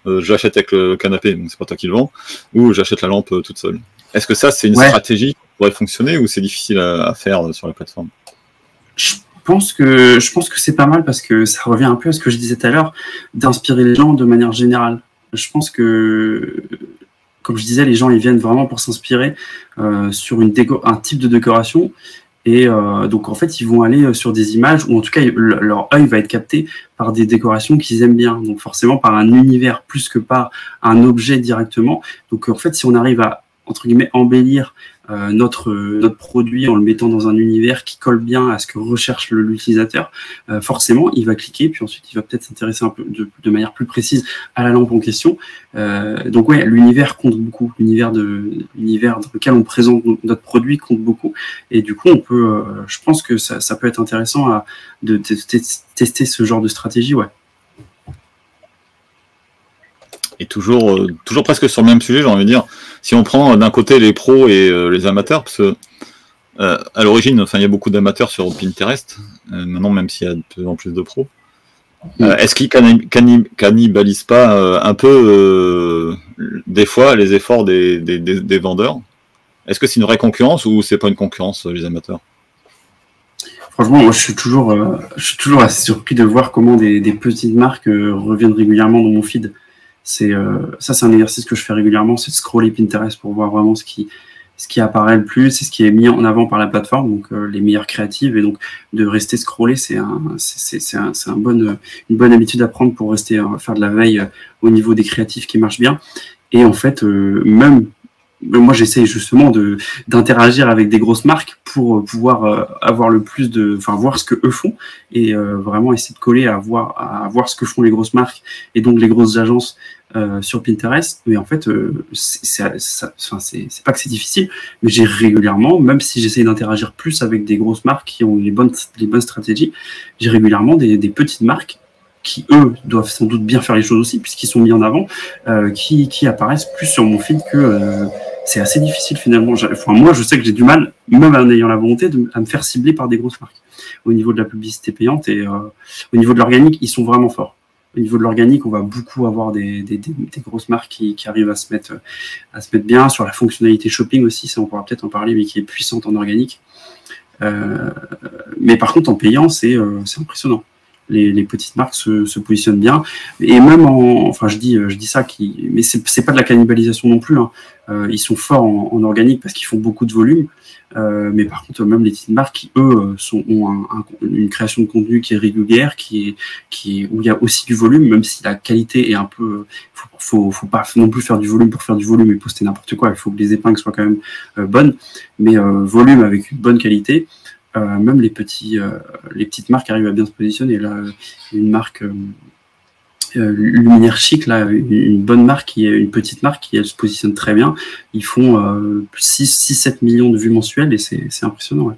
euh, j'achète avec le canapé, donc c'est pas toi qui le vends, ou j'achète la lampe euh, toute seule. Est-ce que ça c'est une stratégie qui pourrait fonctionner ou c'est difficile à, faire sur la plateforme? Je pense que je pense que c'est pas mal parce que ça revient un peu à ce que je disais tout à l'heure, d'inspirer les gens de manière générale. Je pense que je disais, les gens ils viennent vraiment pour s'inspirer euh, sur un type de décoration. Et euh, donc en fait, ils vont aller euh, sur des images ou en tout cas leur œil va être capté par des décorations qu'ils aiment bien. Donc forcément par un univers plus que par un objet directement. Donc en fait, si on arrive à entre guillemets embellir euh, notre, notre produit en le mettant dans un univers qui colle bien à ce que recherche l'utilisateur, euh, forcément, il va cliquer, puis ensuite, il va peut-être s'intéresser un peu de, de, manière plus précise à la lampe en question. Euh, donc, ouais, l'univers compte beaucoup. L'univers de l'univers dans lequel on présente notre produit compte beaucoup. Et du coup, on peut, euh, je pense que ça, ça, peut être intéressant à, de tester ce genre de stratégie, ouais. Et toujours, euh, toujours presque sur le même sujet, j'ai envie de dire, si on prend d'un côté les pros et euh, les amateurs, parce que euh, à l'origine, enfin, il y a beaucoup d'amateurs sur Pinterest, maintenant même s'il y a de plus en plus de pros. Est-ce qu'ils cannibalisent pas un peu des fois les efforts des, des, des vendeurs? Est-ce que c'est une vraie concurrence ou c'est pas une concurrence les amateurs? Franchement, moi, je suis toujours, je suis toujours assez surpris de voir comment des, petites marques reviennent régulièrement dans mon feed c'est euh, ça c'est un exercice que je fais régulièrement c'est de scroller Pinterest pour voir vraiment ce qui ce qui apparaît le plus c'est ce qui est mis en avant par la plateforme donc euh, les meilleures créatives. Et donc de rester scroller c'est un c'est un, un bon, une bonne habitude à prendre pour rester euh, faire de la veille au niveau des créatifs qui marchent bien. Et en fait même moi j'essaye justement de d'interagir avec des grosses marques pour pouvoir avoir le plus de enfin voir ce que eux font et vraiment essayer de coller à voir à voir ce que font les grosses marques et donc les grosses agences euh, sur Pinterest. Mais en fait, euh, c'est pas que c'est difficile, mais j'ai régulièrement, même si j'essaye d'interagir plus avec des grosses marques qui ont les bonnes, les bonnes stratégies, j'ai régulièrement des, des, petites marques qui, eux, doivent sans doute bien faire les choses aussi, puisqu'ils sont mis en avant, euh, qui, qui, apparaissent plus sur mon feed que euh, c'est assez difficile finalement. Moi, je sais que j'ai du mal, même en ayant la volonté, à me faire cibler par des grosses marques. Au niveau de la publicité payante et euh, au niveau de l'organique, ils sont vraiment forts au niveau de l'organique, on va beaucoup avoir des, grosses marques qui, arrivent à se mettre à se mettre bien sur la fonctionnalité shopping aussi, ça on pourra peut-être en parler, mais qui est puissante en organique. Euh, mais par contre, en payant, c'est euh, impressionnant. Les, les, petites marques se, se, positionnent bien et même en, enfin je dis je dis ça qui, mais c'est pas de la cannibalisation non plus. Hein. Euh, ils sont forts en, en organique parce qu'ils font beaucoup de volume. Euh, mais par contre, même les petites marques qui, eux, sont, ont un, une création de contenu qui est régulière, qui est, qui est, où il y a aussi du volume, même si la qualité est un peu. Faut, faut, faut pas non plus faire du volume pour faire du volume et poster n'importe quoi. Il faut que les épingles soient quand même euh, bonnes, mais euh, volume avec une bonne qualité. Même les petits, les petites marques arrivent à bien se positionner. Là, une marque euh, Luminaire Chic, là, une bonne marque, qui est une petite marque qui elle se positionne très bien. Ils font euh, 6-7 millions de vues mensuelles et c'est impressionnant.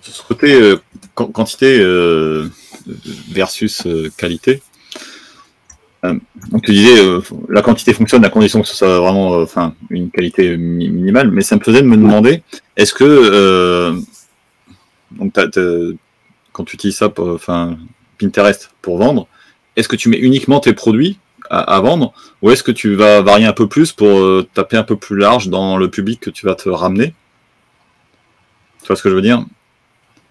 Ce côté euh, quantité euh, versus euh, qualité, euh, donc tu disais la quantité fonctionne à condition que ce soit vraiment enfin une qualité minimale, mais ça me faisait de me demander est-ce que donc quand tu utilises ça, enfin, Pinterest pour vendre, est-ce que tu mets uniquement tes produits à, vendre ou est-ce que tu vas varier un peu plus pour euh, taper un peu plus large dans le public que tu vas te ramener? Tu vois ce que je veux dire?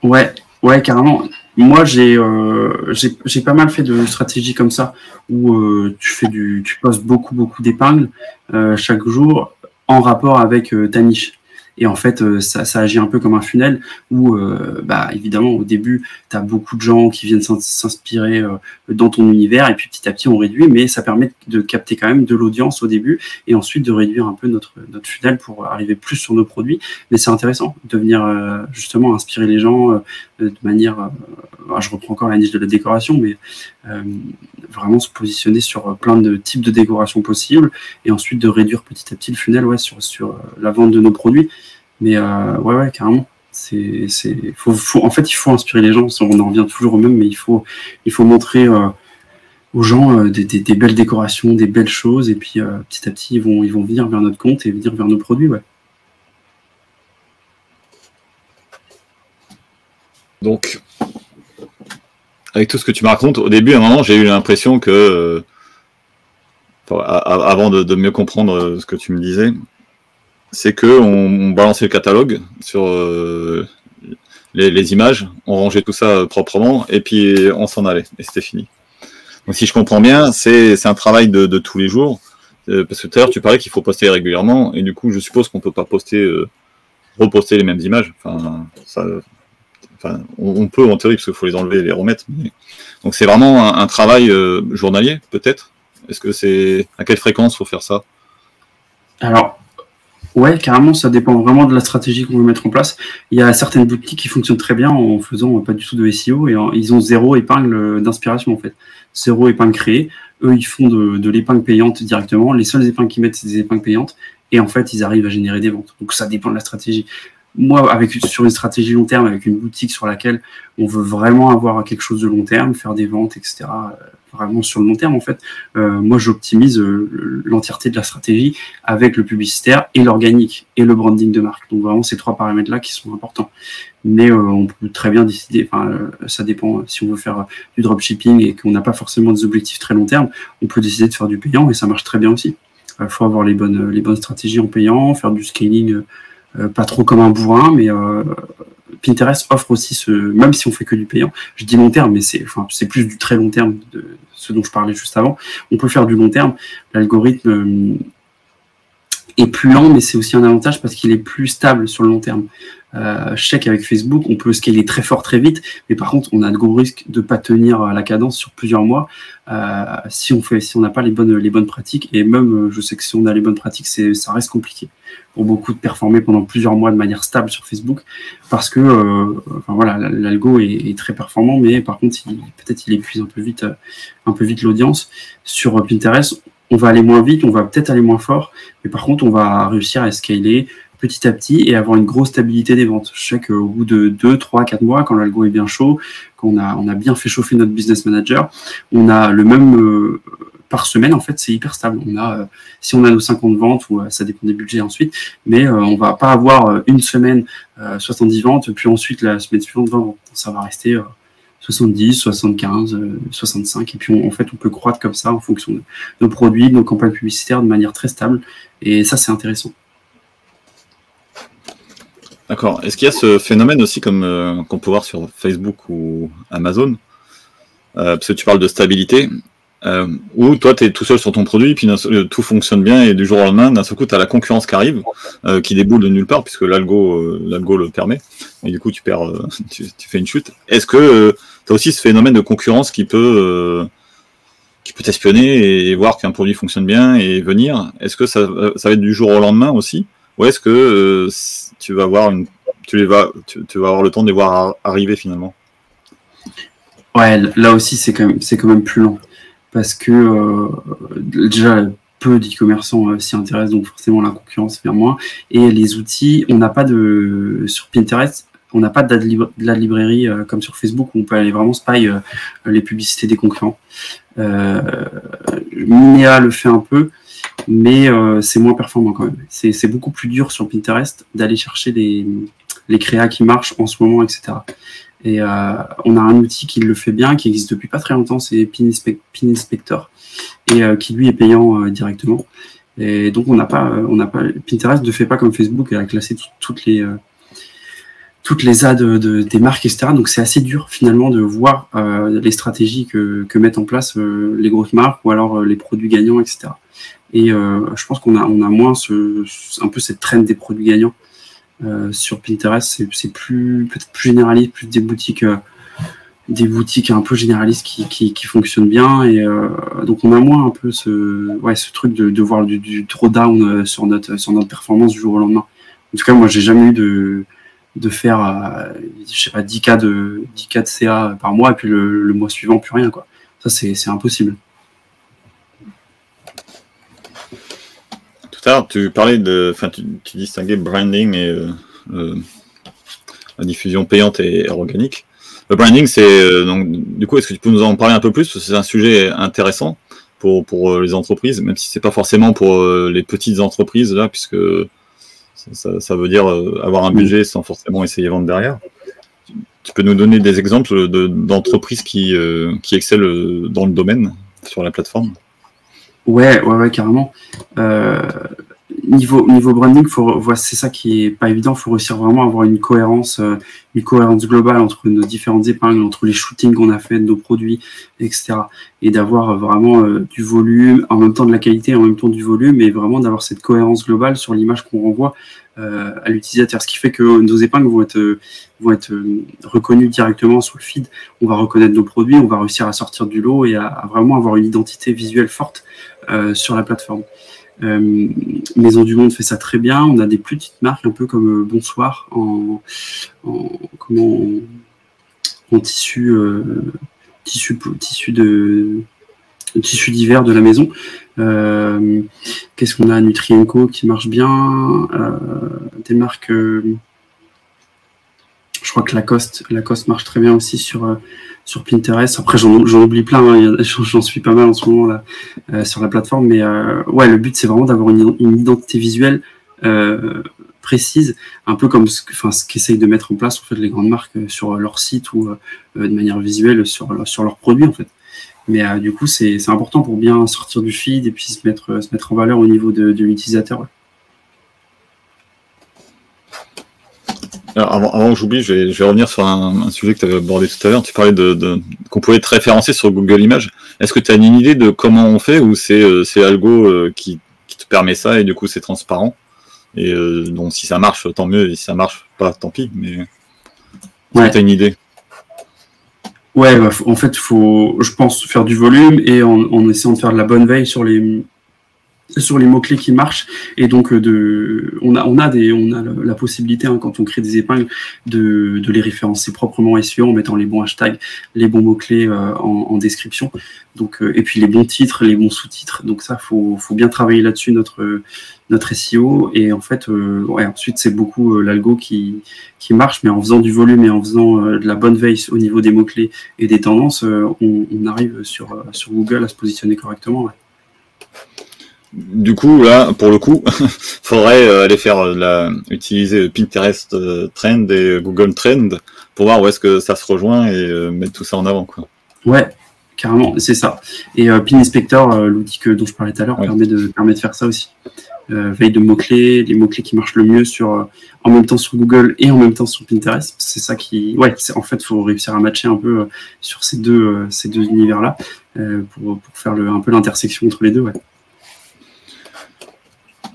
Ouais, ouais, carrément. Moi, j'ai euh, j'ai pas mal fait de stratégies comme ça où euh, tu fais du, tu postes beaucoup beaucoup d'épingles euh, chaque jour en rapport avec euh, ta niche. Et en fait, euh, ça, ça, agit un peu comme un funnel où, euh, bah, évidemment, au début, tu as beaucoup de gens qui viennent s'inspirer dans ton univers et puis petit à petit, on réduit, mais ça permet de capter quand même de l'audience au début et ensuite de réduire un peu notre, notre funnel pour arriver plus sur nos produits. Mais c'est intéressant de venir justement inspirer les gens de manière, je reprends encore la niche de la décoration, mais vraiment se positionner sur plein de types de décoration possibles et ensuite de réduire petit à petit le funnel ouais, sur, sur la vente de nos produits. Mais euh, ouais, ouais, carrément. C'est, c'est, faut, faut, en fait, il faut inspirer les gens. On en revient toujours au même, mais il faut, il faut montrer euh, aux gens euh, des, belles décorations, des belles choses, et puis euh, petit à petit, ils vont, ils vont venir vers notre compte et venir vers nos produits, ouais. Donc, avec tout ce que tu me racontes, au début, à un moment, j'ai eu l'impression que, euh, avant de, mieux comprendre ce que tu me disais, c'est que on, balançait le catalogue sur euh, les, images, on rangeait tout ça proprement et puis on s'en allait et c'était fini. Donc si je comprends bien, c'est un travail de, tous les jours euh, parce que tout à l'heure tu parlais qu'il faut poster régulièrement et du coup je suppose qu'on peut pas poster euh, reposter les mêmes images. Enfin, ça, on, peut en théorie parce qu'il faut les enlever et les remettre. Donc c'est vraiment un, travail euh, journalier peut-être? Est-ce que c'est à quelle fréquence faut faire ça? Alors, ouais, carrément, ça dépend vraiment de la stratégie qu'on veut mettre en place. Il y a certaines boutiques qui fonctionnent très bien en faisant pas du tout de SEO et ils ont zéro épingle d'inspiration en fait, zéro épingle créée. Eux, ils font de, de l'épingle payante directement. Les seules épingles qu'ils mettent, c'est des épingles payantes et en fait, ils arrivent à générer des ventes. Donc ça dépend de la stratégie moi, avec sur une stratégie long terme, avec une boutique sur laquelle on veut vraiment avoir quelque chose de long terme, faire des ventes, etc. Euh, vraiment sur le long terme, en fait, euh, moi, j'optimise euh, l'entièreté de la stratégie avec le publicitaire et l'organique et le branding de marque. Donc vraiment, ces trois paramètres-là qui sont importants. Mais on peut très bien décider. Enfin, ça dépend. Si on veut faire du dropshipping et qu'on n'a pas forcément des objectifs très long terme, on peut décider de faire du payant et ça marche très bien aussi. Il faut avoir les bonnes les bonnes stratégies en payant, faire du scaling euh, pas trop comme un bourrin, mais euh, Pinterest offre aussi ce, même si on fait que du payant, je dis long terme, mais c'est enfin, plus du très long terme de ce dont je parlais juste avant. On peut faire du long terme. L'algorithme euh, est plus lent, mais c'est aussi un avantage parce qu'il est plus stable sur le long terme. Euh, je sais qu'avec Facebook, on peut scaler très fort très vite, mais par contre, on a de gros risques de pas tenir la cadence sur plusieurs mois euh, si on fait, si on n'a pas les bonnes, les bonnes pratiques. Et même, je sais que si on a les bonnes pratiques, ça reste compliqué pour beaucoup de performer pendant plusieurs mois de manière stable sur Facebook, parce que, euh, enfin voilà, l'algo est, très performant, mais par contre, peut-être il épuise un peu vite, un peu vite l'audience. Sur Pinterest, on va aller moins vite, on va peut-être aller moins fort, mais par contre, on va réussir à scaler petit à petit et avoir une grosse stabilité des ventes. Je sais qu'au bout de 2, 3, 4 mois, quand l'algo est bien chaud, qu'on a, on a bien fait chauffer notre business manager, on a le même euh, par semaine, en fait, c'est hyper stable. On a, euh, si on a nos 50 ventes, ou euh, ça dépend des budgets ensuite, mais on va pas avoir une semaine 70 ventes, puis ensuite la semaine suivante 20 ventes. Ça va rester 70, 75, 65. Et puis, en fait, on peut croître comme ça en fonction de nos produits, de nos campagnes publicitaires de manière très stable. Et ça, c'est intéressant. D'accord. Est-ce qu'il y a ce phénomène aussi, comme euh, qu'on peut voir sur Facebook ou Amazon, euh, parce que tu parles de stabilité, euh, où toi, tu es tout seul sur ton produit, puis tout fonctionne bien, et du jour au lendemain, d'un seul coup, tu as la concurrence qui arrive, qui déboule de nulle part, puisque l'algo l'algo le permet, et du coup, tu perds, (laughs) tu, fais une chute. Est-ce que tu as aussi ce phénomène de concurrence qui peut qui t'espionner et voir qu'un produit fonctionne bien et venir? Est-ce que ça, ça va être du jour au lendemain aussi? Ou est-ce que tu vas avoir tu vas, tu, vas avoir le temps de les voir arriver finalement? Ouais, là aussi c'est quand même, quand même plus lent parce que euh, déjà peu d'e-commerçants euh, s'y intéressent, donc forcément la concurrence vient moins. Et les outils, on n'a pas de sur Pinterest, on n'a pas de la, librairie euh, comme sur Facebook où on peut aller vraiment spy les publicités des concurrents. Minea le fait un peu, mais euh, c'est moins performant quand même. C'est beaucoup plus dur sur Pinterest d'aller chercher les créas qui marchent en ce moment, etc. Et euh, on a un outil qui le fait bien, qui existe depuis pas très longtemps, c'est Pin, Inspector, et euh, qui lui est payant directement. Et donc on n'a pas, on n'a pas, Pinterest ne fait pas comme Facebook, et a classé toutes les toutes les ads de, des marques, etc. Donc c'est assez dur finalement de voir les stratégies que, que mettent en place les grosses marques ou alors les produits gagnants, etc. Et euh, je pense qu'on a, on a moins ce, un peu cette traîne des produits gagnants euh, sur Pinterest. C'est plus peut-être plus généraliste, plus des boutiques, euh, des boutiques un peu généralistes qui, qui, fonctionnent bien. Et donc on a moins un peu ce, ouais, ce truc de, de voir du, du drawdown sur notre, sur notre performance du jour au lendemain. En tout cas, moi, j'ai jamais eu de, de faire, je sais pas, 10 cas de, 10 cas de CA par mois et puis le, le mois suivant, plus rien, quoi. Ça, c'est impossible. Tu parlais de, enfin, tu, distinguais branding et euh, euh, la diffusion payante et organique. Le branding, c'est euh, donc, du coup, est-ce que tu peux nous en parler un peu plus? Parce que c'est un sujet intéressant pour, pour les entreprises, même si c'est pas forcément pour les petites entreprises là, puisque ça, ça veut dire avoir un budget sans forcément essayer de vendre derrière. Tu peux nous donner des exemples d'entreprises qui, qui excellent dans le domaine sur la plateforme? Ouais, ouais, ouais, carrément. Euh, niveau, niveau branding, c'est ça qui est pas évident. Faut réussir vraiment à avoir une cohérence, euh, une cohérence globale entre nos différentes épingles, entre les shootings qu'on a fait de nos produits, etc. Et d'avoir vraiment euh, du volume, en même temps de la qualité, en même temps du volume, et vraiment d'avoir cette cohérence globale sur l'image qu'on renvoie euh, à l'utilisateur. Ce qui fait que nos épingles vont être, vont être reconnues directement sur le feed. On va reconnaître nos produits, on va réussir à sortir du lot et à vraiment avoir une identité visuelle forte sur la plateforme. Euh, Maison du Monde fait ça très bien. On a des petites marques un peu comme euh, Bonsoir en, euh, tissu, tissu de tissu d'hiver de la maison. Qu'est-ce qu'on a? Nutrienco qui marche bien. des marques. Je crois que Lacoste, Lacoste marche très bien aussi sur sur Pinterest. Après, j'en oublie plein, hein. (laughs) j'en suis pas mal en ce moment là euh, sur la plateforme. Mais euh, ouais, le but c'est vraiment d'avoir une, identité visuelle euh, précise, un peu comme ce, enfin, ce qu'essayent de mettre en place en fait les grandes marques sur leur site ou de manière visuelle sur sur leurs produits en fait. Mais du coup, c'est important pour bien sortir du feed et puis se mettre se mettre en valeur au niveau de, l'utilisateur. Avant, que j'oublie, je vais, revenir sur un, sujet que tu avais abordé tout à l'heure. Tu parlais de, qu'on pouvait être référencé sur Google Images. Est-ce que tu as une idée de comment on fait ou c'est euh, Algo euh, qui, te permet ça et du coup c'est transparent? Et euh, donc si ça marche, tant mieux. Et si ça marche pas, tant pis. Mais ouais. tu as une idée? Ouais, bah, en fait, il faut, je pense, faire du volume et en, en, essayant de faire de la bonne veille sur les, sur les mots-clés qui marchent. Et donc, euh, on, a, on, a la possibilité, hein, quand on crée des épingles, de, les référencer proprement SEO en mettant les bons hashtags, les bons mots-clés euh, en, description. Donc, euh, et puis les bons titres, les bons sous-titres. Donc ça, faut, faut bien travailler là-dessus, notre, notre SEO. Et en fait, ensuite, c'est beaucoup l'algo qui, qui marche, mais en faisant du volume et en faisant de la bonne veille au niveau des mots-clés et des tendances, on, arrive sur, sur Google à se positionner correctement. Du coup, là, pour le coup, (laughs) faudrait euh, aller faire euh, la, utiliser Pinterest euh, Trend et Google Trend pour voir où est-ce que ça se rejoint et mettre tout ça en avant, quoi. Ouais, carrément, c'est ça. Et Pin Inspector, l'outil que dont je parlais tout à l'heure, permet de permet de faire ça aussi. veille de mots clés, les mots clés qui marchent le mieux sur en même temps sur Google et en même temps sur Pinterest. C'est ça qui, ouais, en fait, faut réussir à matcher un peu sur ces deux ces deux univers là pour, pour faire le, un peu l'intersection entre les deux, ouais.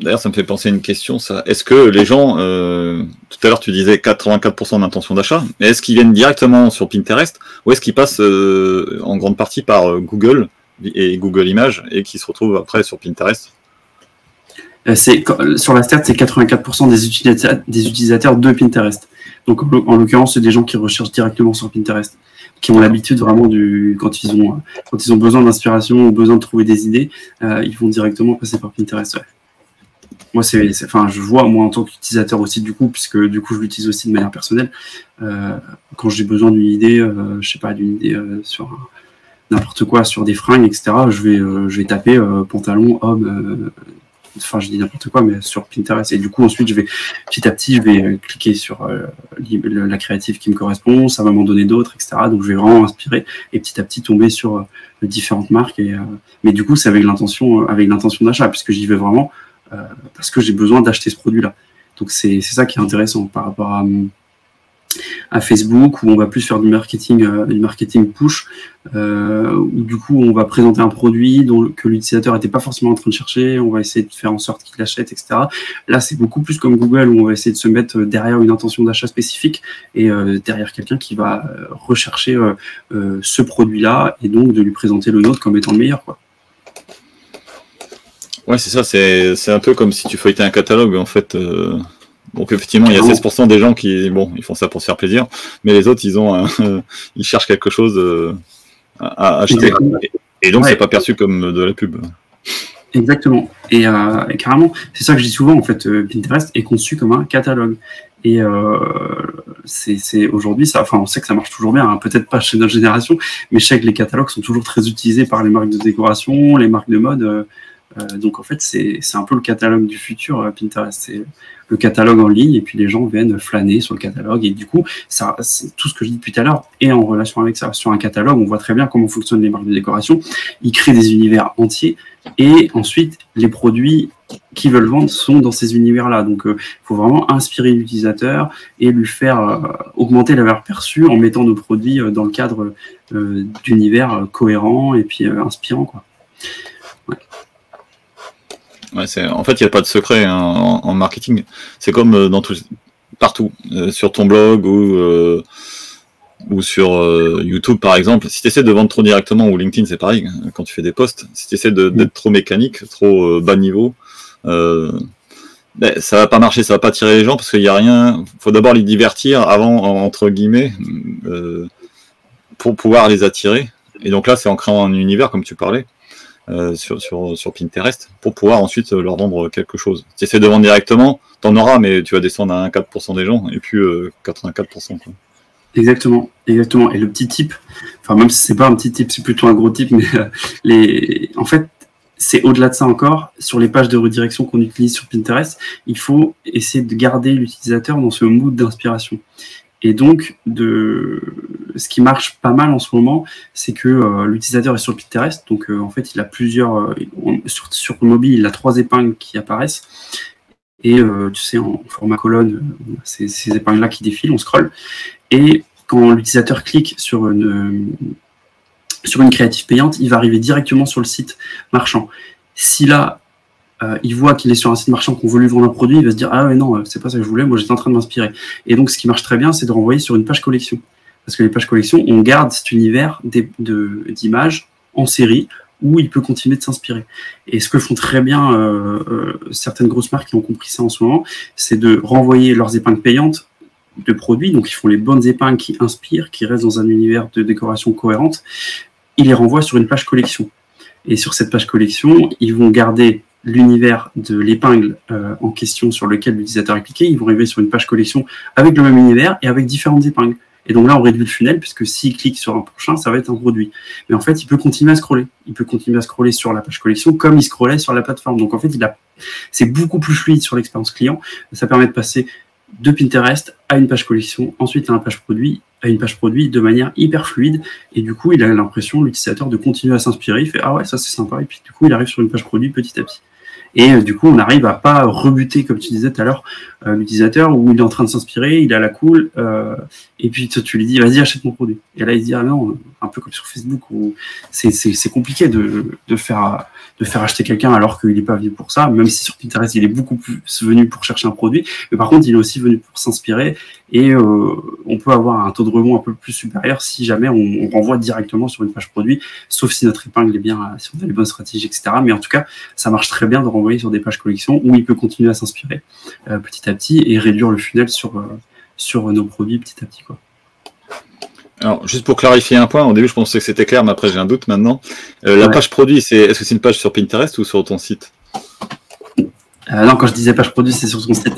D'ailleurs, ça me fait penser à une question, ça. Est-ce que les gens, euh, tout à l'heure tu disais 84% d'intention d'achat, mais est-ce qu'ils viennent directement sur Pinterest ou est-ce qu'ils passent euh, en grande partie par euh, Google et Google Images et qui se retrouvent après sur Pinterest? Sur la stat, c'est 84% des utilisateurs, des utilisateurs de Pinterest. Donc en l'occurrence, c'est des gens qui recherchent directement sur Pinterest, qui ont l'habitude vraiment du quand ils ont quand ils ont besoin d'inspiration ou besoin de trouver des idées, ils vont directement passer par Pinterest. Moi, c'est, enfin, je vois moi en tant qu'utilisateur aussi du coup, puisque du coup, je l'utilise aussi de manière personnelle. Euh, quand j'ai besoin d'une idée, euh, je sais pas, d'une idée euh, sur n'importe quoi, sur des fringues, etc. Je vais, je vais taper pantalon homme. Enfin, je dis n'importe quoi, mais sur Pinterest. Et du coup, ensuite, je vais petit à petit, je vais cliquer sur la créative qui me correspond. Ça va m'en donner d'autres, etc. Donc, je vais vraiment m'inspirer et petit à petit tomber sur différentes marques. Et, mais du coup, c'est avec l'intention, avec l'intention d'achat, puisque j'y vais vraiment euh, parce que j'ai besoin d'acheter ce produit-là. Donc c'est ça qui est intéressant par rapport à, Facebook où on va plus faire du marketing, euh, du marketing push, euh, où du coup on va présenter un produit que l'utilisateur n'était pas forcément en train de chercher, on va essayer de faire en sorte qu'il l'achète, etc. Là c'est beaucoup plus comme Google où on va essayer de se mettre derrière une intention d'achat spécifique et derrière quelqu'un qui va rechercher ce produit-là et donc de lui présenter le nôtre comme étant le meilleur. Quoi. Ouais, c'est ça, c'est un peu comme si tu feuilletais un catalogue en fait. Euh. Donc effectivement, il y a 16% des gens qui, bon, ils font ça pour se faire plaisir, mais les autres, ils ont, (laughs) ils cherchent quelque chose euh, à, acheter. Et, donc, c'est pas perçu comme de la pub. Exactement. Euh, et, carrément, c'est ça que je dis souvent en fait. Pinterest est conçu comme un catalogue. Et c'est aujourd'hui, ça, enfin, on sait que ça marche toujours bien. Hein. Peut-être pas chez notre génération, mais je sais que les catalogues sont toujours très utilisés par les marques de décoration, les marques de mode. Donc en fait, c'est un peu le catalogue du futur, Pinterest. C'est le catalogue en ligne et puis les gens viennent flâner sur le catalogue. Et du coup, ça, tout ce que je dis depuis tout à l'heure est en relation avec ça. Sur un catalogue, on voit très bien comment fonctionnent les marques de décoration. Ils créent des univers entiers et ensuite, les produits qui veulent vendre sont dans ces univers-là. Donc, il faut vraiment inspirer l'utilisateur et lui faire augmenter la valeur perçue en mettant nos produits dans le cadre d'univers cohérents et puis inspirants. Quoi. Ouais, en fait, il n'y a pas de secret hein, en, marketing. C'est comme euh, dans tout, partout, euh, sur ton blog ou, euh, sur YouTube, par exemple. Si tu essaies de vendre trop directement, ou LinkedIn, c'est pareil, hein, quand tu fais des posts, si tu essaies d'être trop mécanique, trop bas niveau, ben, ça va pas marcher, ça va pas tirer les gens parce qu'il n'y a rien. faut d'abord les divertir avant, entre guillemets, pour pouvoir les attirer. Et donc là, c'est en créant un univers, comme tu parlais. Euh, sur, sur, sur, Pinterest pour pouvoir ensuite euh, leur vendre quelque chose. Si tu essaies de vendre directement, tu en auras, mais tu vas descendre à 4% des gens et puis 84%. Euh, exactement, exactement. Et le petit type, enfin même si c'est pas un petit type, c'est plutôt un gros type, mais en fait, c'est au-delà de ça encore. Sur les pages de redirection qu'on utilise sur Pinterest, il faut essayer de garder l'utilisateur dans ce mood d'inspiration. Et donc, de... ce qui marche pas mal en ce moment, c'est que euh, l'utilisateur est sur Pinterest. Donc, euh, en fait, il a plusieurs. Euh, sur, sur, mobile, il a trois épingles qui apparaissent. Et tu sais, en format colonne, c'est ces épingles-là qui défilent, on scroll. Et quand l'utilisateur clique sur une, sur une créative payante, il va arriver directement sur le site marchand. Si là, euh, il voit qu'il est sur un site marchand qu'on veut lui vendre un produit, il va se dire ah ouais non, c'est pas ça que je voulais, moi j'étais en train de m'inspirer. Et donc ce qui marche très bien, c'est de renvoyer sur une page collection. Parce que les pages collection, on garde cet univers d'images en série où il peut continuer de s'inspirer. Et ce que font très bien euh, euh, certaines grosses marques qui ont compris ça en ce moment, c'est de renvoyer leurs épingles payantes de produits, donc ils font les bonnes épingles qui inspirent, qui restent dans un univers de décoration cohérente, ils les renvoient sur une page collection. Et sur cette page collection, ils vont garder l'univers de l'épingle euh, en question sur lequel l'utilisateur est cliqué, ils vont arriver sur une page collection avec le même univers et avec différentes épingles. Et donc là, on réduit le funnel, puisque s'il clique sur un prochain, ça va être un produit. Mais en fait, il peut continuer à scroller. Il peut continuer à scroller sur la page collection comme il scrollait sur la plateforme. Donc en fait, il a, c'est beaucoup plus fluide sur l'expérience client. Ça permet de passer de Pinterest à une page collection, ensuite à une page produit, à une page produit de manière hyper fluide. Et du coup, il a l'impression, l'utilisateur, de continuer à s'inspirer. Il fait Ah ouais, ça c'est sympa. Et puis du coup, il arrive sur une page produit petit à petit. Et euh, du coup, on arrive à pas rebuter, comme tu disais tout à l'heure, euh, l'utilisateur où il est en train de s'inspirer, il a la cool, euh, et puis tu lui dis, vas-y, achète mon produit. Et là, il dit, ah non, un peu comme sur Facebook, où c'est compliqué de, faire, de faire acheter quelqu'un alors qu'il n'est pas venu pour ça, même si sur Pinterest, il est beaucoup plus venu pour chercher un produit. Mais par contre, il est aussi venu pour s'inspirer, et on peut avoir un taux de rebond un peu plus supérieur si jamais on, renvoie directement sur une page produit, sauf si notre épingle est bien, si on a les bonnes stratégies, etc. Mais en tout cas, ça marche très bien de renvoyer sur des pages collection où il peut continuer à s'inspirer petit à petit et réduire le funnel sur, euh, sur nos produits petit à petit. Quoi. Alors, juste pour clarifier un point, au début je pensais que c'était clair, mais après j'ai un doute maintenant. Euh, la page produit, c'est est-ce que c'est une page sur Pinterest ou sur ton site? Euh, Non, quand je disais page produit, c'est sur ton site.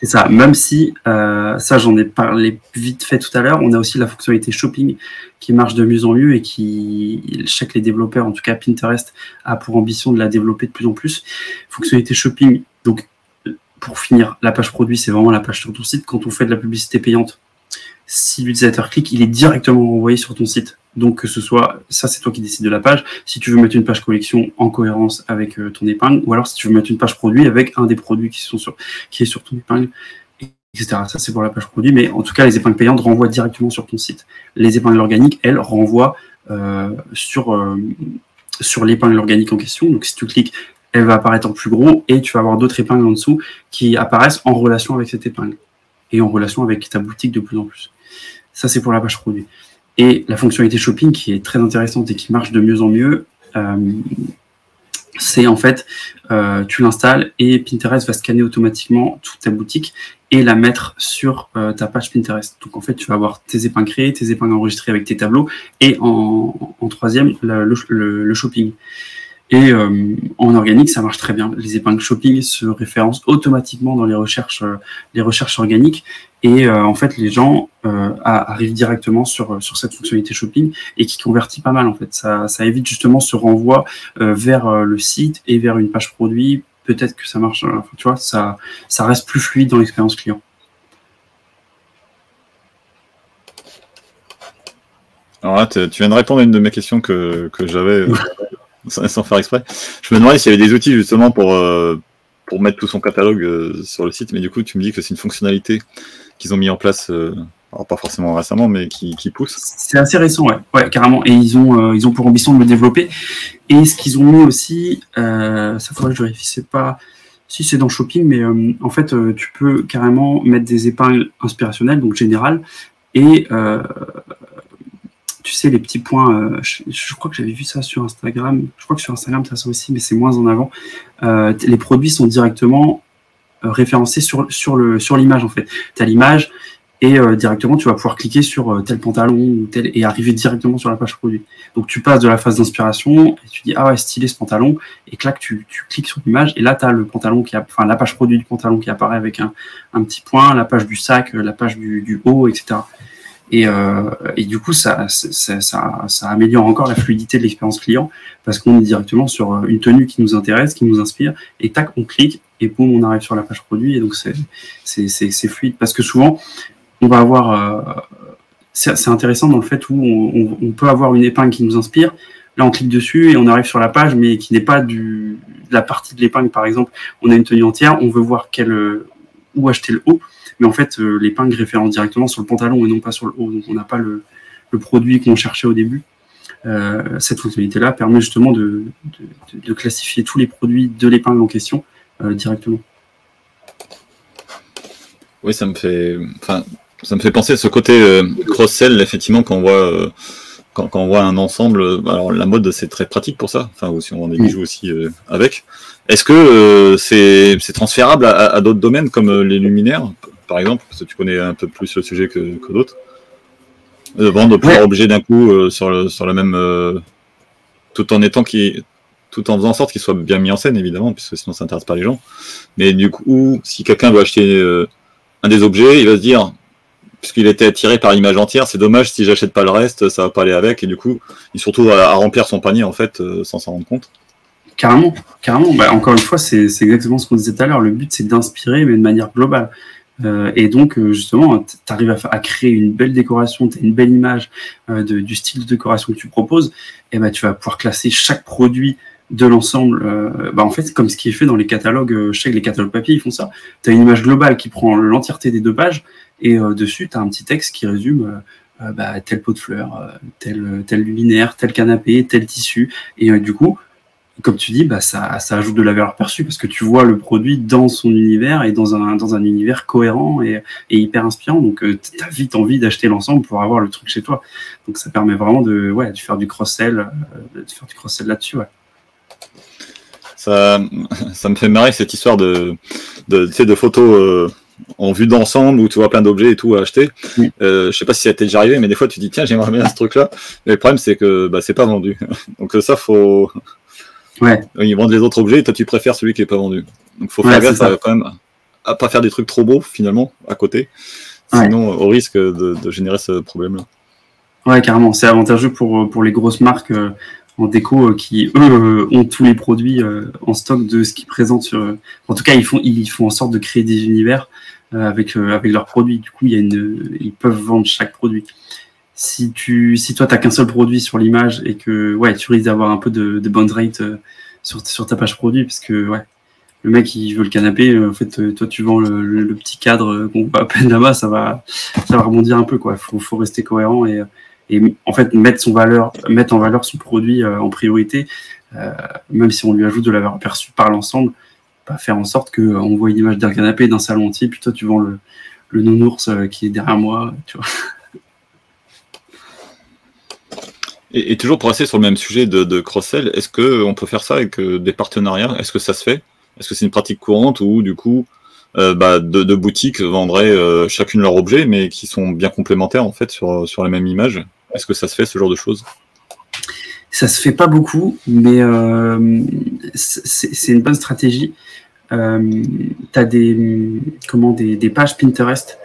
C'est ça. Même si, ça j'en ai parlé vite fait tout à l'heure, on a aussi la fonctionnalité shopping qui marche de mieux en mieux et qui, je sais que les développeurs, en tout cas Pinterest, a pour ambition de la développer de plus en plus. Fonctionnalité shopping, donc pour finir, la page produit, c'est vraiment la page sur ton site. Quand on fait de la publicité payante, si l'utilisateur clique, il est directement envoyé sur ton site. Donc que ce soit, ça c'est toi qui décides de la page. Si tu veux mettre une page collection en cohérence avec euh, ton épingle, ou alors si tu veux mettre une page produit avec un des produits qui sont sur, qui est sur ton épingle, etc. Ça c'est pour la page produit, mais en tout cas les épingles payantes renvoient directement sur ton site. Les épingles organiques, elles renvoient euh, sur euh, sur l'épingle organique en question. Donc si tu cliques elle va apparaître en plus gros et tu vas avoir d'autres épingles en dessous qui apparaissent en relation avec cette épingle et en relation avec ta boutique de plus en plus. Ça, c'est pour la page produit. Et la fonctionnalité shopping qui est très intéressante et qui marche de mieux en mieux, euh, c'est en fait, euh, tu l'installes et Pinterest va scanner automatiquement toute ta boutique et la mettre sur euh, ta page Pinterest. Donc en fait, tu vas avoir tes épingles créées, tes épingles enregistrées avec tes tableaux et en, troisième, le, le shopping. Et euh, en organique, ça marche très bien. Les épingles shopping se référencent automatiquement dans les recherches, euh, les recherches organiques. Et euh, en fait, les gens arrivent directement sur, sur cette fonctionnalité shopping et qui convertit pas mal. En fait, ça, ça évite justement ce renvoi vers le site et vers une page produit. Peut-être que ça marche. tu vois, ça, ça reste plus fluide dans l'expérience client. Alors là, tu viens de répondre à une de mes questions que, que j'avais (laughs) sans faire exprès. Je me demandais s'il y avait des outils justement pour, euh, pour mettre tout son catalogue euh, sur le site, mais du coup, tu me dis que c'est une fonctionnalité qu'ils ont mis en place, euh, alors pas forcément récemment, mais qui, pousse. C'est assez récent, ouais. ouais, carrément. Et ils ont, ils ont pour ambition de le développer. Et ce qu'ils ont mis aussi, ça faudrait que je vérifie, c'est pas. Si c'est dans Shopping, mais en fait, tu peux carrément mettre des épingles inspirationnelles, donc générales, et les petits points, euh, je, crois que j'avais vu ça sur Instagram, je crois que sur Instagram, ça ça aussi, mais c'est moins en avant. Euh, les produits sont directement euh, référencés sur, sur, l'image, en fait. Tu as l'image et directement, tu vas pouvoir cliquer sur tel pantalon tel, et arriver directement sur la page produit. Donc, tu passes de la phase d'inspiration et tu dis, ah ouais, stylé ce pantalon, et clac, tu, cliques sur l'image, et là, tu as le pantalon qui a, enfin, la page produit du pantalon qui apparaît avec un, petit point, la page du sac, la page du haut, etc. Et, euh, du coup, ça, ça, ça, ça, améliore encore la fluidité de l'expérience client parce qu'on est directement sur euh, une tenue qui nous intéresse, qui nous inspire, et tac, on clique et boum, on arrive sur la page produit. Et donc, c'est fluide parce que souvent, on va avoir. Euh, c'est intéressant dans le fait où on, on, peut avoir une épingle qui nous inspire. Là, on clique dessus et on arrive sur la page, mais qui n'est pas du, la partie de l'épingle, par exemple. On a une tenue entière, on veut voir quel, où acheter le haut mais en fait, euh, l'épingle référence directement sur le pantalon et non pas sur le haut. Donc, on n'a pas le, produit qu'on cherchait au début. Euh, cette fonctionnalité-là permet justement de, classifier tous les produits de l'épingle en question euh, directement. Oui, ça me fait, enfin, ça me fait penser à ce côté cross-sell, effectivement, quand on voit, quand, on voit un ensemble. Alors, la mode, c'est très pratique pour ça. Enfin, si on vend des bijoux aussi avec. Est-ce que c'est transférable à d'autres domaines comme les luminaires? Par exemple, parce que tu connais un peu plus le sujet que, d'autres. De vendre plusieurs objets d'un coup euh, sur, sur la même. Euh, tout en étant qui tout en faisant en sorte qu'il soit bien mis en scène, évidemment, puisque sinon ça n'intéresse pas les gens. Mais du coup, si quelqu'un veut acheter euh, un des objets, il va se dire, puisqu'il était attiré par l'image entière, c'est dommage si j'achète pas le reste, ça va pas aller avec, et du coup, il se retrouve à, remplir son panier, en fait, sans s'en rendre compte. Carrément, carrément. Bah, encore une fois, c'est exactement ce qu'on disait tout à l'heure. Le but, c'est d'inspirer, mais de manière globale. Euh, et donc, euh, justement, tu arrives à, créer une belle décoration, tu as une belle image euh, de, du style de décoration que tu proposes, et ben, tu vas pouvoir classer chaque produit de l'ensemble. bah, en fait, comme ce qui est fait dans les catalogues, je sais que les catalogues papier, ils font ça. Tu as une image globale qui prend l'entièreté des deux pages, et dessus, tu as un petit texte qui résume bah, tel pot de fleurs, tel, tel luminaire, tel canapé, tel tissu. Et du coup, comme tu dis, bah, ça, ça, ajoute de la valeur perçue parce que tu vois le produit dans son univers et dans un, dans un univers cohérent et, et hyper inspirant. Donc, euh, tu as vite envie d'acheter l'ensemble pour avoir le truc chez toi. Donc, ça permet vraiment de, ouais, de faire du cross-sell, euh, de faire du cross-sell là-dessus. Ouais. Ça, (laughs) ça me fait marrer cette histoire de, de, de photos. Euh, en vue d'ensemble où tu vois plein d'objets et tout à acheter. Euh, je sais pas si ça t'est déjà arrivé, mais des fois tu dis tiens j'aimerais bien ce truc-là. Mais le problème c'est que bah, c'est pas vendu. (laughs) Donc ça faut Ouais. Ils vendent les autres objets et toi tu préfères celui qui est pas vendu. Donc faut faire gaffe à, quand même à pas faire des trucs trop beaux finalement à côté. Sinon, au risque de, générer ce problème-là. Ouais, carrément. C'est avantageux pour, pour les grosses marques euh, en déco euh, qui, eux, euh, ont tous les produits en stock de ce qu'ils présentent sur. En tout cas, ils font, ils font en sorte de créer des univers avec, avec leurs produits. Du coup, il y a une, ils peuvent vendre chaque produit si tu si toi t'as qu'un seul produit sur l'image et que ouais tu risques d'avoir un peu de, de bond rate euh, sur, sur ta page produit parce que ouais le mec il veut le canapé euh, en fait euh, toi tu vends le, petit cadre qu'on voit à peine là-bas ça va ça va rebondir un peu quoi. Faut faut rester cohérent et et en fait mettre son valeur mettre en valeur son produit en priorité même si on lui ajoute de la valeur perçue par l'ensemble pas faire en sorte que on voit une image d'un canapé d'un salon entier puis toi tu vends le le nounours qui est derrière moi tu vois Et, toujours pour rester sur le même sujet de, cross-sell, est-ce qu'on peut faire ça avec euh, des partenariats? Est-ce que ça se fait? Est-ce que c'est une pratique courante ou du coup euh, bah, deux, boutiques vendraient euh, chacune leur objet mais qui sont bien complémentaires en fait sur, sur la même image? Est-ce que ça se fait ce genre de choses? Ça se fait pas beaucoup, mais c'est une bonne stratégie. Tu as des, comment, des, pages Pinterest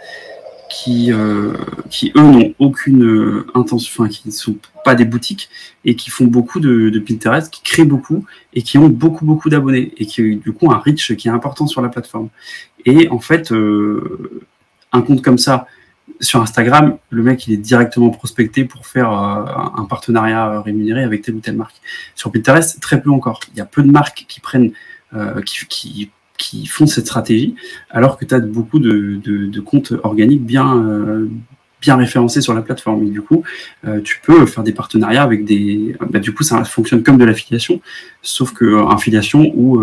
qui, euh, qui eux, n'ont aucune intention, enfin, qui ne sont pas des boutiques et qui font beaucoup de, Pinterest, qui créent beaucoup et qui ont beaucoup, beaucoup d'abonnés et qui, du coup, un reach qui est important sur la plateforme. Et en fait, euh, un compte comme ça, sur Instagram, le mec, il est directement prospecté pour faire euh, un partenariat rémunéré avec telle ou telle marque. Sur Pinterest, très peu encore. Il y a peu de marques qui prennent, euh, qui, qui, font cette stratégie, alors que tu as beaucoup de, de, comptes organiques bien, euh, bien référencés sur la plateforme. Et du coup, tu peux faire des partenariats avec des. Bah, du coup, ça fonctionne comme de l'affiliation, sauf que affiliation où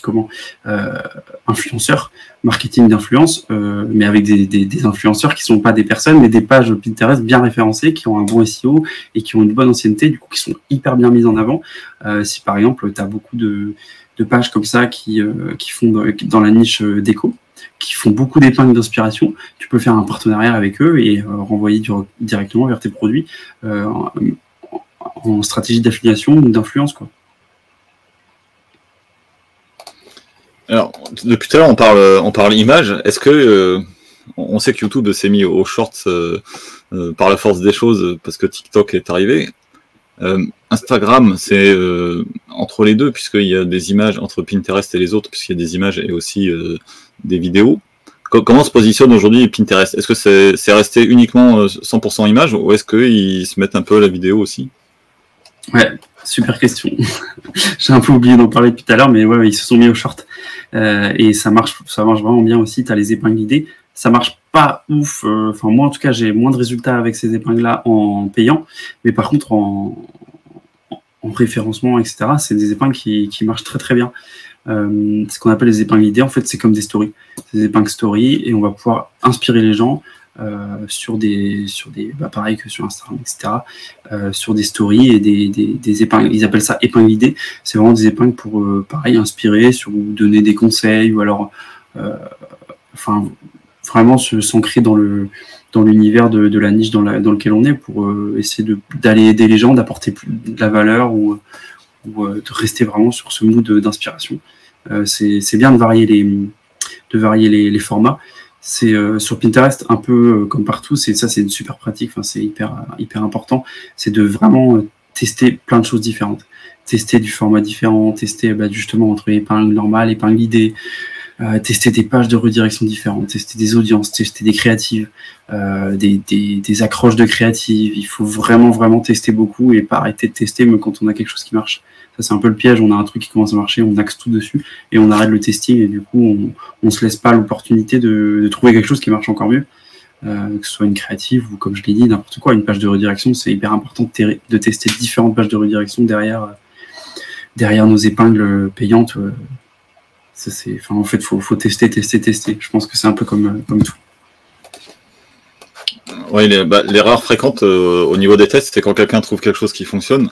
comment euh, influenceurs, marketing d'influence, euh, mais avec des, des, influenceurs qui sont pas des personnes, mais des pages Pinterest bien référencées, qui ont un bon SEO et qui ont une bonne ancienneté, du coup qui sont hyper bien mises en avant. Euh, si par exemple tu as beaucoup de, de, pages comme ça qui, qui font dans, la niche déco, qui font beaucoup d'épingles d'inspiration, tu peux faire un partenariat avec eux et renvoyer directement vers tes produits en, stratégie d'affiliation ou d'influence quoi. Alors, depuis tout à l'heure, on parle, on parle image. Est-ce que euh, on sait que YouTube s'est mis aux shorts euh, euh, par la force des choses parce que TikTok est arrivé. Instagram, c'est entre les deux puisqu'il y a des images entre Pinterest et les autres puisqu'il y a des images et aussi des vidéos. comment se positionne aujourd'hui Pinterest? Est-ce que c'est resté uniquement 100% images ou est-ce qu'ils se mettent un peu à la vidéo aussi? Ouais, super question. (laughs) J'ai un peu oublié d'en parler depuis tout à l'heure, mais ouais, ils se sont mis aux shorts. Euh, et ça marche, ça marche vraiment bien aussi. Tu as les épingles idées. Ça marche pas ouf. Euh, enfin, moi, en tout cas, j'ai moins de résultats avec ces épingles-là en payant. Mais par contre, en, en référencement, etc., c'est des épingles qui, qui, marchent très très bien. Euh, ce qu'on appelle les épingles idées, en fait, c'est comme des stories. Des épingles stories et on va pouvoir inspirer les gens euh, sur des, sur des bah, pareil que sur Instagram, etc., sur des stories et des, des, des, épingles. Ils appellent ça épingles idées. C'est vraiment des épingles pour, pareil, inspirer, sur donner des conseils ou alors, enfin, vraiment s'ancrer dans le dans l'univers de, de, la niche dans, la, dans lequel on est pour essayer d'aller aider les gens, d'apporter de la valeur ou, ou de rester vraiment sur ce mood d'inspiration. c'est bien de varier les, de varier les, les formats c'est euh, sur Pinterest un peu euh, comme partout. C'est ça, c'est une super pratique. Enfin, c'est hyper hyper important. C'est de vraiment euh, tester plein de choses différentes, tester du format différent, tester bah, justement entre épingle normale, épingle idée, tester des pages de redirection différentes, tester des audiences, tester des créatives, des, des, accroches de créatives. Il faut vraiment vraiment tester beaucoup et pas arrêter de tester même quand on a quelque chose qui marche c'est un peu le piège. On a un truc qui commence à marcher, on axe tout dessus et on arrête le testing. Et du coup, on, ne se laisse pas l'opportunité de, trouver quelque chose qui marche encore mieux. Euh, que ce soit une créative ou comme je l'ai dit, n'importe quoi, une page de redirection, c'est hyper important de, tester différentes pages de redirection derrière, derrière nos épingles payantes. Ça, c'est, enfin, en fait, faut, faut tester, tester, tester. Je pense que c'est un peu comme, comme tout. Oui, bah, l'erreur fréquente euh, au niveau des tests, c'est quand quelqu'un trouve quelque chose qui fonctionne,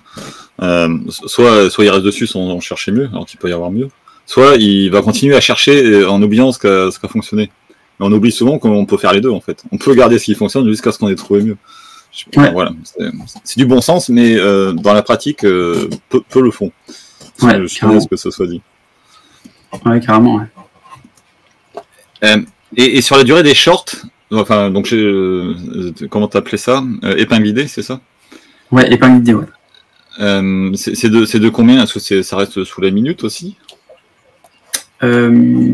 euh, soit, soit il reste dessus sans chercher mieux, alors qu'il peut y avoir mieux, soit il va continuer à chercher euh, en oubliant ce qui a, fonctionné. Mais on oublie souvent qu'on peut faire les deux, en fait. On peut garder ce qui fonctionne jusqu'à ce qu'on ait trouvé mieux. Voilà, c'est du bon sens, mais dans la pratique, peu, le font. Ouais, je à ce que ça soit dit. Ouais, carrément, ouais. et, et, sur la durée des shorts, Enfin, donc, euh, comment t'appelais ça? Euh, Épingle idée, c'est ça? Ouais, épingle idée, ouais. Euh, c'est de, de, combien? Est-ce que ça reste sous la minute aussi? Euh,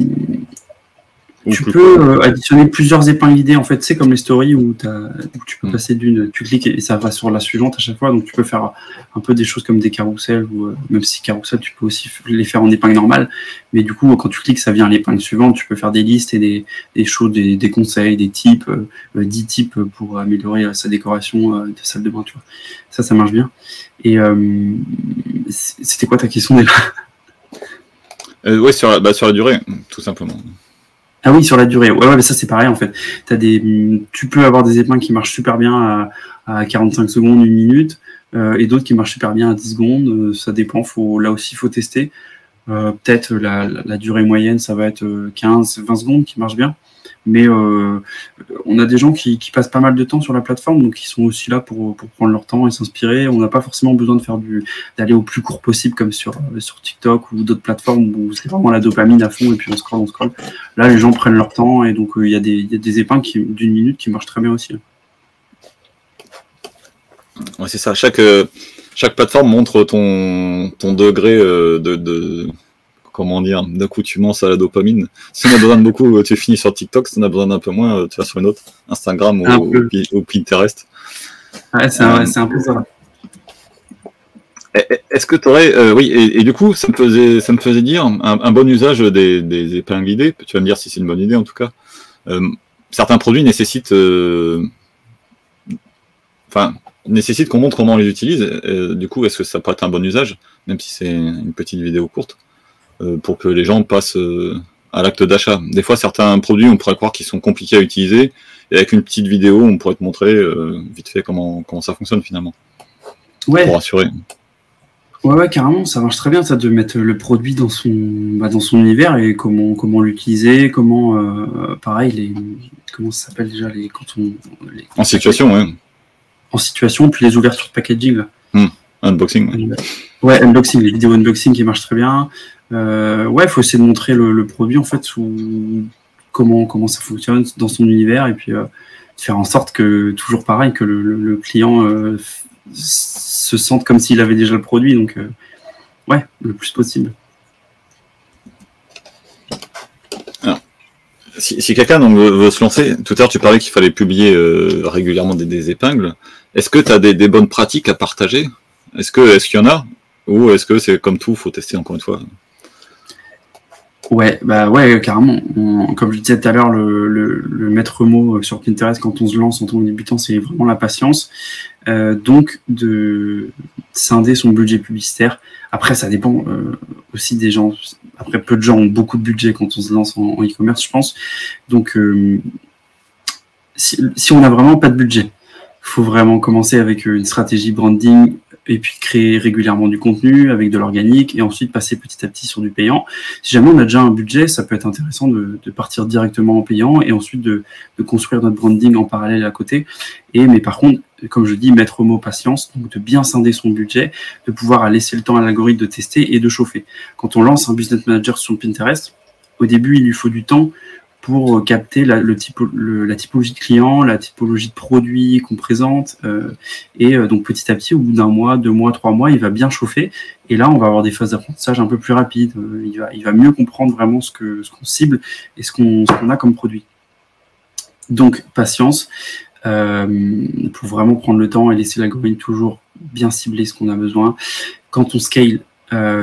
tu peux euh, additionner plusieurs épingles idées. En fait, c'est comme les stories où, tu peux mm. passer d'une, tu cliques et ça va sur la suivante à chaque fois. Donc, tu peux faire un peu des choses comme des carousels ou euh, même si carousel, tu peux aussi les faire en épingle normale. Mais du coup, quand tu cliques, ça vient à l'épingle suivante. Tu peux faire des listes et des, des choses, des, des conseils, des types, euh, 10 types pour améliorer sa décoration de salle de bain. Tu vois. Ça, ça marche bien. Et c'était quoi ta question déjà? Oui, sur, bah, sur la durée, tout simplement. Ah oui, sur la durée. Ouais, ouais mais ça c'est pareil en fait. As des, tu peux avoir des épingles qui marchent super bien à, à 45 secondes, une minute, euh, et d'autres qui marchent super bien à 10 secondes. Euh, ça dépend. Faut, là aussi, faut tester. Peut-être la, la, durée moyenne, ça va être 15-20 secondes qui marche bien. Mais euh, on a des gens qui, passent pas mal de temps sur la plateforme, donc ils sont aussi là pour, prendre leur temps et s'inspirer. On n'a pas forcément besoin de faire d'aller au plus court possible comme sur, sur TikTok ou d'autres plateformes où c'est vraiment la dopamine à fond et puis on scroll, on scroll. Là, les gens prennent leur temps et donc euh, il y, a des, y épingles d'une minute qui marchent très bien aussi. Ouais, c'est ça. Chaque, euh, chaque plateforme montre ton, ton degré de comment dire, d'accoutumance à la dopamine. Si on a besoin de beaucoup, euh, tu finis sur TikTok. Si on a besoin d'un peu moins, euh, tu vas sur une autre, Instagram ou, Pinterest. Ouais, c'est un, peu ça. Est-ce que tu aurais, euh, oui, et, du coup, ça me faisait, ça me faisait dire un, bon usage des, des, épingles idées. Tu vas me dire si c'est une bonne idée en tout cas. certains produits nécessitent, enfin, nécessitent qu'on montre comment on les utilise. du coup, est-ce que ça peut être un bon usage, même si c'est une petite vidéo courte? euh, pour que les gens passent euh, à l'acte d'achat. Des fois, certains produits, on pourrait croire qu'ils sont compliqués à utiliser, et avec une petite vidéo, on pourrait te montrer euh, vite fait comment, comment ça fonctionne finalement. Ouais. Pour rassurer. Ouais, ouais, carrément, ça marche très bien, ça, de mettre le produit dans son, bah, dans son univers et comment, comment l'utiliser, comment, pareil, les, comment ça s'appelle déjà, les, quand on, en situation, ouais. En situation, puis les ouvertures de packaging, là. Hmm. Unboxing. Ouais. unboxing, les vidéos unboxing qui marchent très bien. Euh, ouais, il faut essayer de montrer le, produit en fait comment comment ça fonctionne dans son univers et puis euh, faire en sorte que toujours pareil que le, client euh, se sente comme s'il avait déjà le produit. Donc ouais, le plus possible. si, quelqu'un veut, se lancer, tout à l'heure tu parlais qu'il fallait publier régulièrement des, épingles. Est-ce que tu as des, bonnes pratiques à partager? Est-ce est-ce qu'il y en a? Ou est-ce que c'est comme tout, faut tester encore une fois? Ouais, bah ouais, carrément. comme je disais tout à l'heure, le, maître mot sur Pinterest quand on se lance en tant que débutant, c'est vraiment la patience. Euh, donc de scinder son budget publicitaire. Après, ça dépend euh, aussi des gens. Après, peu de gens ont beaucoup de budget quand on se lance en e-commerce, je pense. Donc, euh, si, si, on n'a vraiment pas de budget, faut vraiment commencer avec une stratégie branding et puis créer régulièrement du contenu avec de l'organique et ensuite passer petit à petit sur du payant. Si jamais on a déjà un budget, ça peut être intéressant de, de partir directement en payant et ensuite de, de, construire notre branding en parallèle à côté. Et mais par contre, comme je dis, mettre au mot patience, donc de bien scinder son budget, de pouvoir laisser le temps à l'algorithme de tester et de chauffer. Quand on lance un business manager sur Pinterest, au début, il lui faut du temps pour euh, capter la, typologie de clients, la typologie de produits qu'on présente. Euh, et euh, donc petit à petit, au bout d'un mois, deux mois, trois mois, il va bien chauffer. Et là, on va avoir des phases d'apprentissage un peu plus rapides. il, va, mieux comprendre vraiment ce qu'on cible et ce qu'on a comme produit. Donc patience. pour vraiment prendre le temps et laisser l'algorithme toujours bien cibler ce qu'on a besoin. Quand on scale,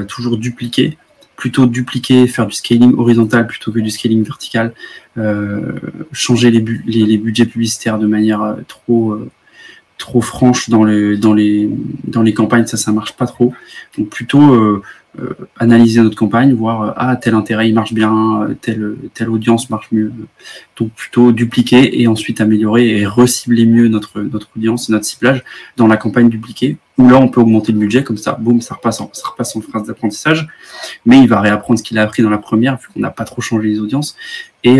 toujours dupliquer plutôt dupliquer, faire du scaling horizontal plutôt que du scaling vertical, euh, changer les, budgets publicitaires de manière euh, trop euh, trop franche dans les dans les dans les campagnes, ça ça marche pas trop. Donc plutôt analyser notre campagne, voir ah tel intérêt il marche bien, telle telle audience marche mieux. Donc plutôt dupliquer et ensuite améliorer et recibler mieux notre notre audience et notre ciblage dans la campagne dupliquée. Où là on peut augmenter le budget comme ça, boum, ça repasse en, ça repasse en phrase d'apprentissage. Mais il va réapprendre ce qu'il a appris dans la première vu qu'on n'a pas trop changé les audiences et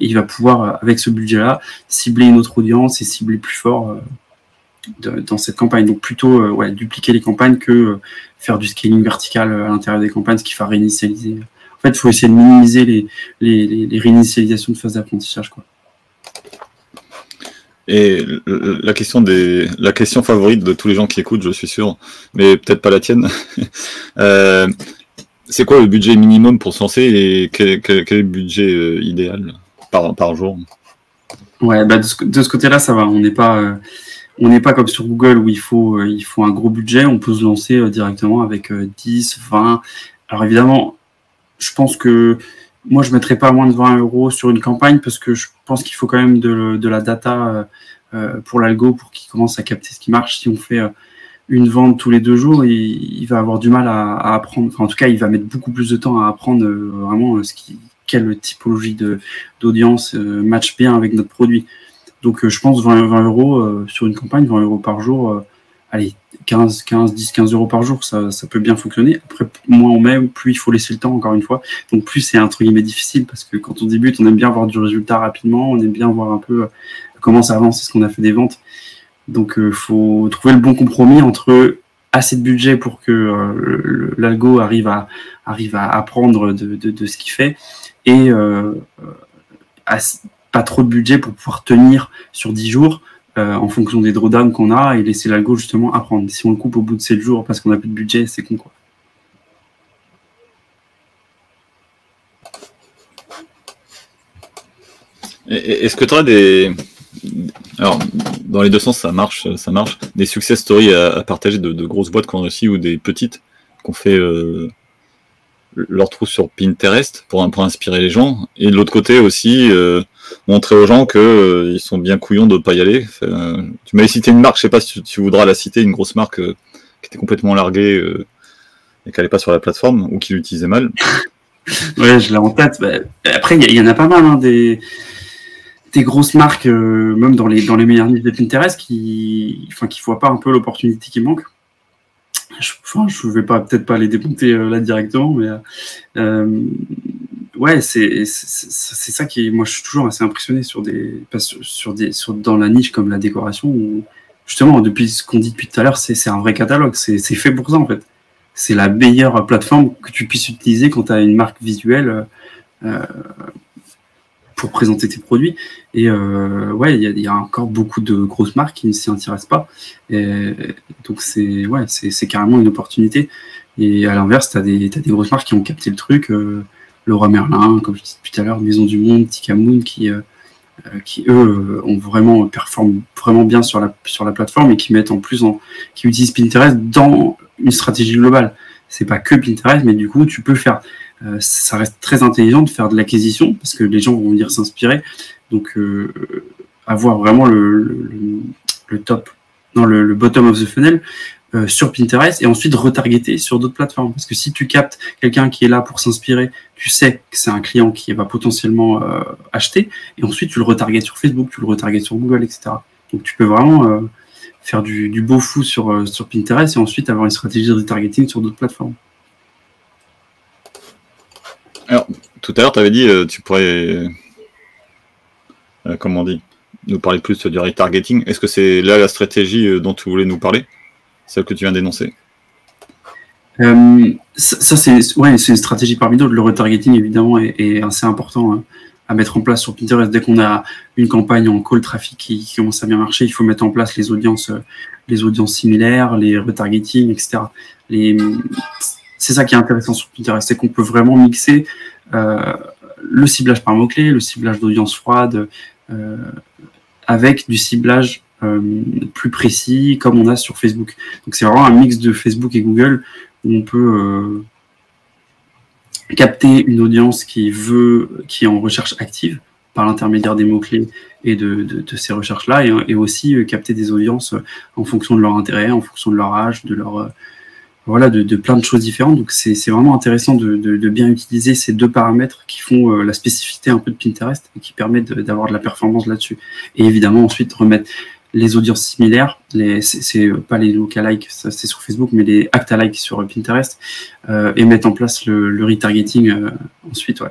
il va pouvoir avec ce budget là cibler une autre audience et cibler plus fort dans cette campagne. Donc plutôt euh, ouais, dupliquer les campagnes que euh, faire du scaling vertical euh, à l'intérieur des campagnes, ce qui va réinitialiser. En fait, il faut essayer de minimiser les, les, les, réinitialisations de phase d'apprentissage. Quoi. Et la question des, la question favorite de tous les gens qui écoutent, je suis sûr, mais peut-être pas la tienne. (laughs) c'est quoi le budget minimum pour se lancer et quel, budget idéal par, par jour? Ouais, bah de ce, côté-là, ça va. On n'est pas, on n'est pas comme sur Google où il faut, euh, il faut un gros budget, on peut se lancer euh, directement avec 10, euh, 20. Alors évidemment, je pense que moi je ne mettrais pas moins de 20 euros sur une campagne parce que je pense qu'il faut quand même de, la data pour l'algo pour qu'il commence à capter ce qui marche. Si on fait une vente tous les deux jours, il, va avoir du mal à, apprendre. en tout cas, il va mettre beaucoup plus de temps à apprendre vraiment ce qui, quelle typologie d'audience match bien avec notre produit. Donc euh, je pense 20, 20 euros euh, sur une campagne, 20 euros par jour, allez, 15, 15, 10, 15 euros par jour, ça, peut bien fonctionner. Après, moins on met, plus il faut laisser le temps, encore une fois. Donc, plus c'est entre guillemets difficile parce que quand on débute, on aime bien voir du résultat rapidement, on aime bien voir un peu comment ça avance, est-ce qu'on a fait des ventes. Donc, il faut trouver le bon compromis entre assez de budget pour que euh, l'algo arrive à, arrive à apprendre de, ce qu'il fait et euh, pas trop de budget pour pouvoir tenir sur 10 jours euh, en fonction des drawdowns qu'on a et laisser l'algo justement apprendre. Si on le coupe au bout de 7 jours parce qu'on n'a plus de budget, c'est con quoi. Est-ce que tu as des, alors, dans les deux sens, ça marche, ça marche. Des success stories à, partager de, grosses boîtes qu'on réussi ou des petites qu'on fait euh, leur trou sur Pinterest pour, pour inspirer les gens. Et de l'autre côté aussi, euh, montrer aux gens qu'ils euh, sont bien couillons de ne pas y aller. tu m'avais cité une marque, je sais pas si tu, voudras la citer, une grosse marque qui était complètement larguée et qui n'allait pas sur la plateforme ou qui l'utilisait mal. (laughs) ouais, je l'ai en tête. Bah, après, il y, en a pas mal hein, des grosses marques, euh, même dans les, dans les meilleurs niches de Pinterest, qui enfin, qui voient pas un peu l'opportunité qui manque. Je, je vais peut-être pas les démonter euh, là directement, mais euh, ouais, c'est ça qui moi je suis toujours assez impressionné sur des sur, des sur dans la niche comme la décoration où justement depuis ce qu'on dit depuis tout à l'heure, c'est un vrai catalogue, c'est fait pour ça en fait. C'est la meilleure plateforme que tu puisses utiliser quand tu as une marque visuelle pour présenter tes produits. Et euh, ouais, il y, a encore beaucoup de grosses marques qui ne s'y intéressent pas. Et, donc c'est ouais, c'est carrément une opportunité. Et à l'inverse, tu as, des grosses marques qui ont capté le truc. Euh, Laura Merlin, comme je disais tout à l'heure, Maison du Monde, Tikamoon, qui, euh, qui eux ont vraiment performent vraiment bien sur la, plateforme et qui mettent en plus en, qui utilisent Pinterest dans une stratégie globale. C'est pas que Pinterest, mais du coup, tu peux faire euh, ça reste très intelligent de faire de l'acquisition parce que les gens vont venir s'inspirer. Donc, euh, avoir vraiment le, le, top, non, le, bottom of the funnel euh, sur Pinterest et ensuite retargeter sur d'autres plateformes. Parce que si tu captes quelqu'un qui est là pour s'inspirer, tu sais que c'est un client qui va potentiellement acheter et ensuite tu le retargetes sur Facebook, tu le retargetes sur Google, etc. Donc, tu peux vraiment faire du, beau fou sur, sur Pinterest et ensuite avoir une stratégie de retargeting sur d'autres plateformes. Alors, tout à l'heure, tu avais dit, euh, tu pourrais, euh, comment on dit, nous parler plus du retargeting. Est-ce que c'est là la stratégie euh, dont tu voulais nous parler? Celle que tu viens d'énoncer Ça, c'est ouais, une stratégie parmi d'autres. Le retargeting, évidemment, est, assez important hein, à mettre en place sur Pinterest. Dès qu'on a une campagne en call traffic qui, commence à bien marcher, il faut mettre en place les audiences, les audiences similaires, les retargeting, etc. C'est ça qui est intéressant sur Pinterest, c'est qu'on peut vraiment mixer euh, le ciblage par mots-clés, le ciblage d'audience froide, euh, avec du ciblage euh, plus précis comme on a sur Facebook. Donc c'est vraiment un mix de Facebook et Google où on peut capter une audience qui veut, qui est en recherche active par l'intermédiaire des mots-clés et de, ces recherches-là, et, aussi capter des audiences en fonction de leur intérêt, en fonction de leur âge, de leur, voilà, de, plein de choses différentes. Donc c'est vraiment intéressant de, bien utiliser ces deux paramètres qui font euh, la spécificité un peu de Pinterest et qui permettent d'avoir de, la performance là-dessus. Et évidemment ensuite remettre les audiences similaires, c'est pas les lookalikes, c'est sur Facebook, mais les act-alike sur Pinterest, euh, et mettre en place le, retargeting euh, ensuite.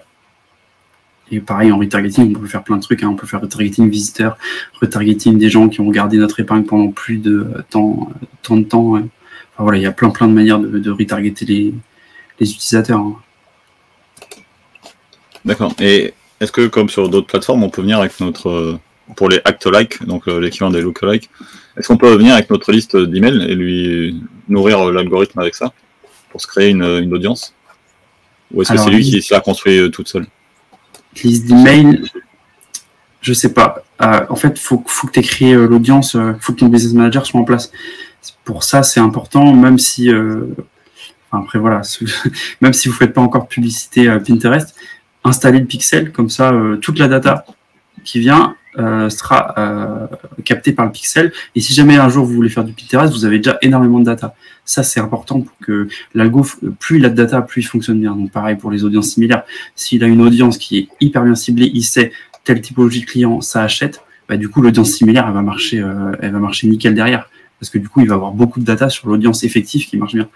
Et pareil, en retargeting, on peut faire plein de trucs. Hein. On peut faire retargeting visiteurs, retargeting des gens qui ont regardé notre épingle pendant plus de temps, de temps il y a plein plein de manières de, retargeter les, utilisateurs. Hein. D'accord. Et est-ce que comme sur d'autres plateformes, on peut venir avec notre euh, pour les act-like, donc euh, l'équivalent des look-alike, est-ce qu'on peut venir avec notre liste d'emails et lui nourrir l'algorithme avec ça pour se créer une, audience? Ou est-ce que c'est lui qui l'a construit euh, toute seule? Liste d'emails, je sais pas. en fait, il faut, faut, que tu écris l'audience, il faut que ton business manager soit en place. Pour ça, c'est important, même si, euh, après voilà, (laughs) même si vous faites pas encore publicité à Pinterest, installez le pixel, comme ça, euh, toute la data qui vient euh, sera captée par le pixel. Et si jamais un jour vous voulez faire du Pinterest, vous avez déjà énormément de data. Ça, c'est important pour que l'algo, plus il a de data, plus il fonctionne bien. Donc pareil pour les audiences similaires. S'il a une audience qui est hyper bien ciblée, il sait telle typologie de client, ça achète. Bah, du coup, l'audience similaire, elle va marcher, elle va marcher nickel derrière parce que du coup, il va avoir beaucoup de data sur l'audience effective qui marche bien.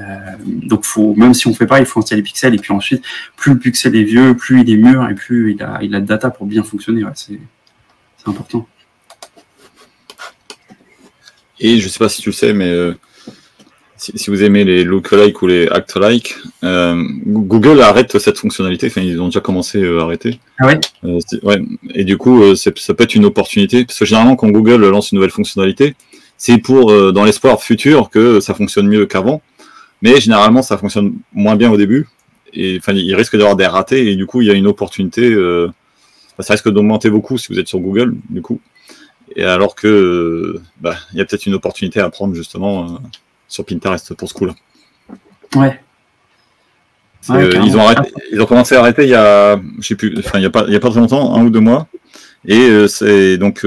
Euh, donc, faut, même si on fait pas, il faut installer Pixel. Et puis ensuite, plus le pixel est vieux, plus il est mûr et plus il a, il a de data pour bien fonctionner. C'est important. Et je sais pas si tu le sais, mais euh, si, vous aimez les look-alike ou les act-alike, euh, Google arrête cette fonctionnalité. Enfin, ils ont déjà commencé à arrêter. Ah ouais, ouais. Et du coup, ça peut être une opportunité. Parce que généralement, quand Google lance une nouvelle fonctionnalité, c'est pour, dans l'espoir futur, que ça fonctionne mieux qu'avant. Mais généralement, ça fonctionne moins bien au début. Et enfin, il risque d'avoir des ratés. Et du coup, il y a une opportunité. Euh, ça risque d'augmenter beaucoup si vous êtes sur Google, du coup. Et alors que, bah, il y a peut-être une opportunité à prendre justement euh, sur Pinterest pour ce coup-là. Ouais. Euh, ils, ont ils ont commencé à arrêter il y a, je sais plus, enfin, il y a pas, il y a pas très longtemps, un ou deux mois. Et c'est donc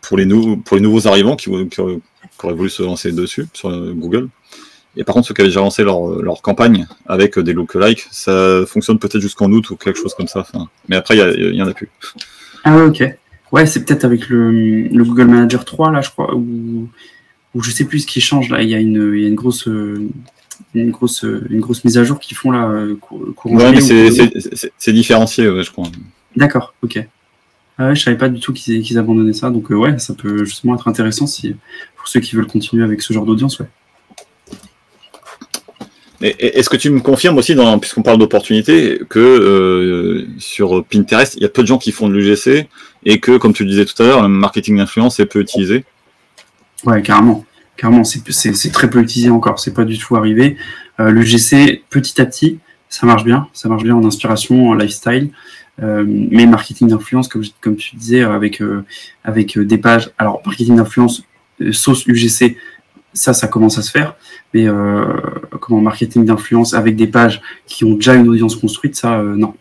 pour les nouveaux, pour les nouveaux arrivants qui, qui, auraient voulu se lancer dessus sur Google, et par contre, ceux qui avaient déjà lancé leur, campagne avec des lookalikes, ça fonctionne peut-être jusqu'en août ou quelque chose comme ça. mais après, il n'y en a plus. Ah ouais, ok. Ouais, c'est peut-être avec le, Google Manager 3, là, je crois, ou, ou je sais plus ce qui change. Là, il y a une, une grosse. Une grosse, une grosse mise à jour qu'ils font là. Ouais, mais c'est différencié, je crois. D'accord, ok. Ah ouais, je savais pas du tout qu'ils abandonnaient ça, donc ouais, ça peut justement être intéressant si, pour ceux qui veulent continuer avec ce genre d'audience, ouais. Est-ce que tu me confirmes aussi, puisqu'on parle d'opportunités, que euh, sur Pinterest, il y a peu de gens qui font de l'UGC et que, comme tu le disais tout à l'heure, le marketing d'influence est peu utilisé? Ouais, carrément. Carrément, c'est très peu utilisé encore. C'est pas du tout arrivé. Euh, L'UGC, petit à petit, ça marche bien. Ça marche bien en inspiration, en lifestyle. Euh, mais marketing d'influence, comme, comme tu disais, avec, avec des pages. Alors, marketing d'influence, sauce UGC, ça, ça commence à se faire. Mais euh, comment marketing d'influence avec des pages qui ont déjà une audience construite, ça, euh, non.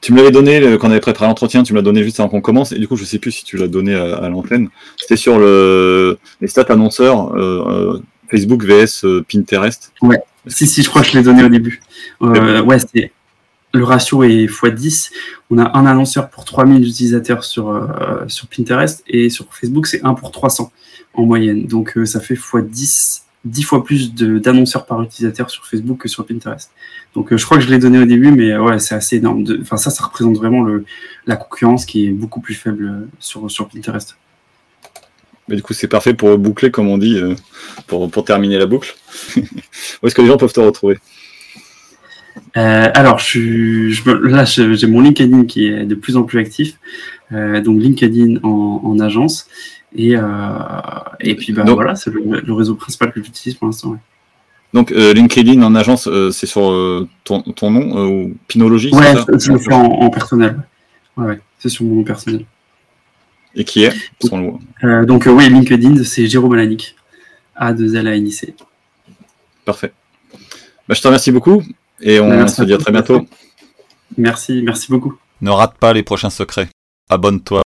Tu me l'avais donné quand on avait préparé l'entretien, tu me l'as donné juste avant qu'on commence, et du coup, je sais plus si tu l'as donné à, l'antenne. C'était sur le, les stats annonceurs euh, Facebook vs Pinterest. Ouais, si, si, je crois que je l'ai donné au début. ouais, c'est le ratio est x10. On a un annonceur pour 3000 utilisateurs sur, sur Pinterest et sur Facebook, c'est 1 pour 300 en moyenne. Donc euh, ça fait x10, 10 fois plus d'annonceurs par utilisateur sur Facebook que sur Pinterest. Donc euh, je crois que je l'ai donné au début, mais ouais, c'est assez énorme. Enfin ça, ça représente vraiment la concurrence qui est beaucoup plus faible sur, Pinterest. Mais du coup, c'est parfait pour boucler, comme on dit, euh, pour, pour terminer la boucle. (laughs) Où est-ce que les gens peuvent te retrouver? Alors, je, je, là, j'ai mon LinkedIn qui est de plus en plus actif. donc, LinkedIn en, en agence. Et, euh, et puis bah, voilà, c'est le, réseau principal que j'utilise pour l'instant. Donc euh, LinkedIn en agence, euh, c'est sur ton, ton, nom ou Pinologie Ouais, je, le fais en, personnel. Ouais, ouais c'est sur mon nom personnel. Et qui est? Donc oui, LinkedIn, c'est Jérôme Alanic. A2L-A-N-I-C. Parfait. Bah, je te remercie beaucoup et on se dit à très bientôt. Merci, merci beaucoup. Ne rate pas les prochains secrets. Abonne-toi.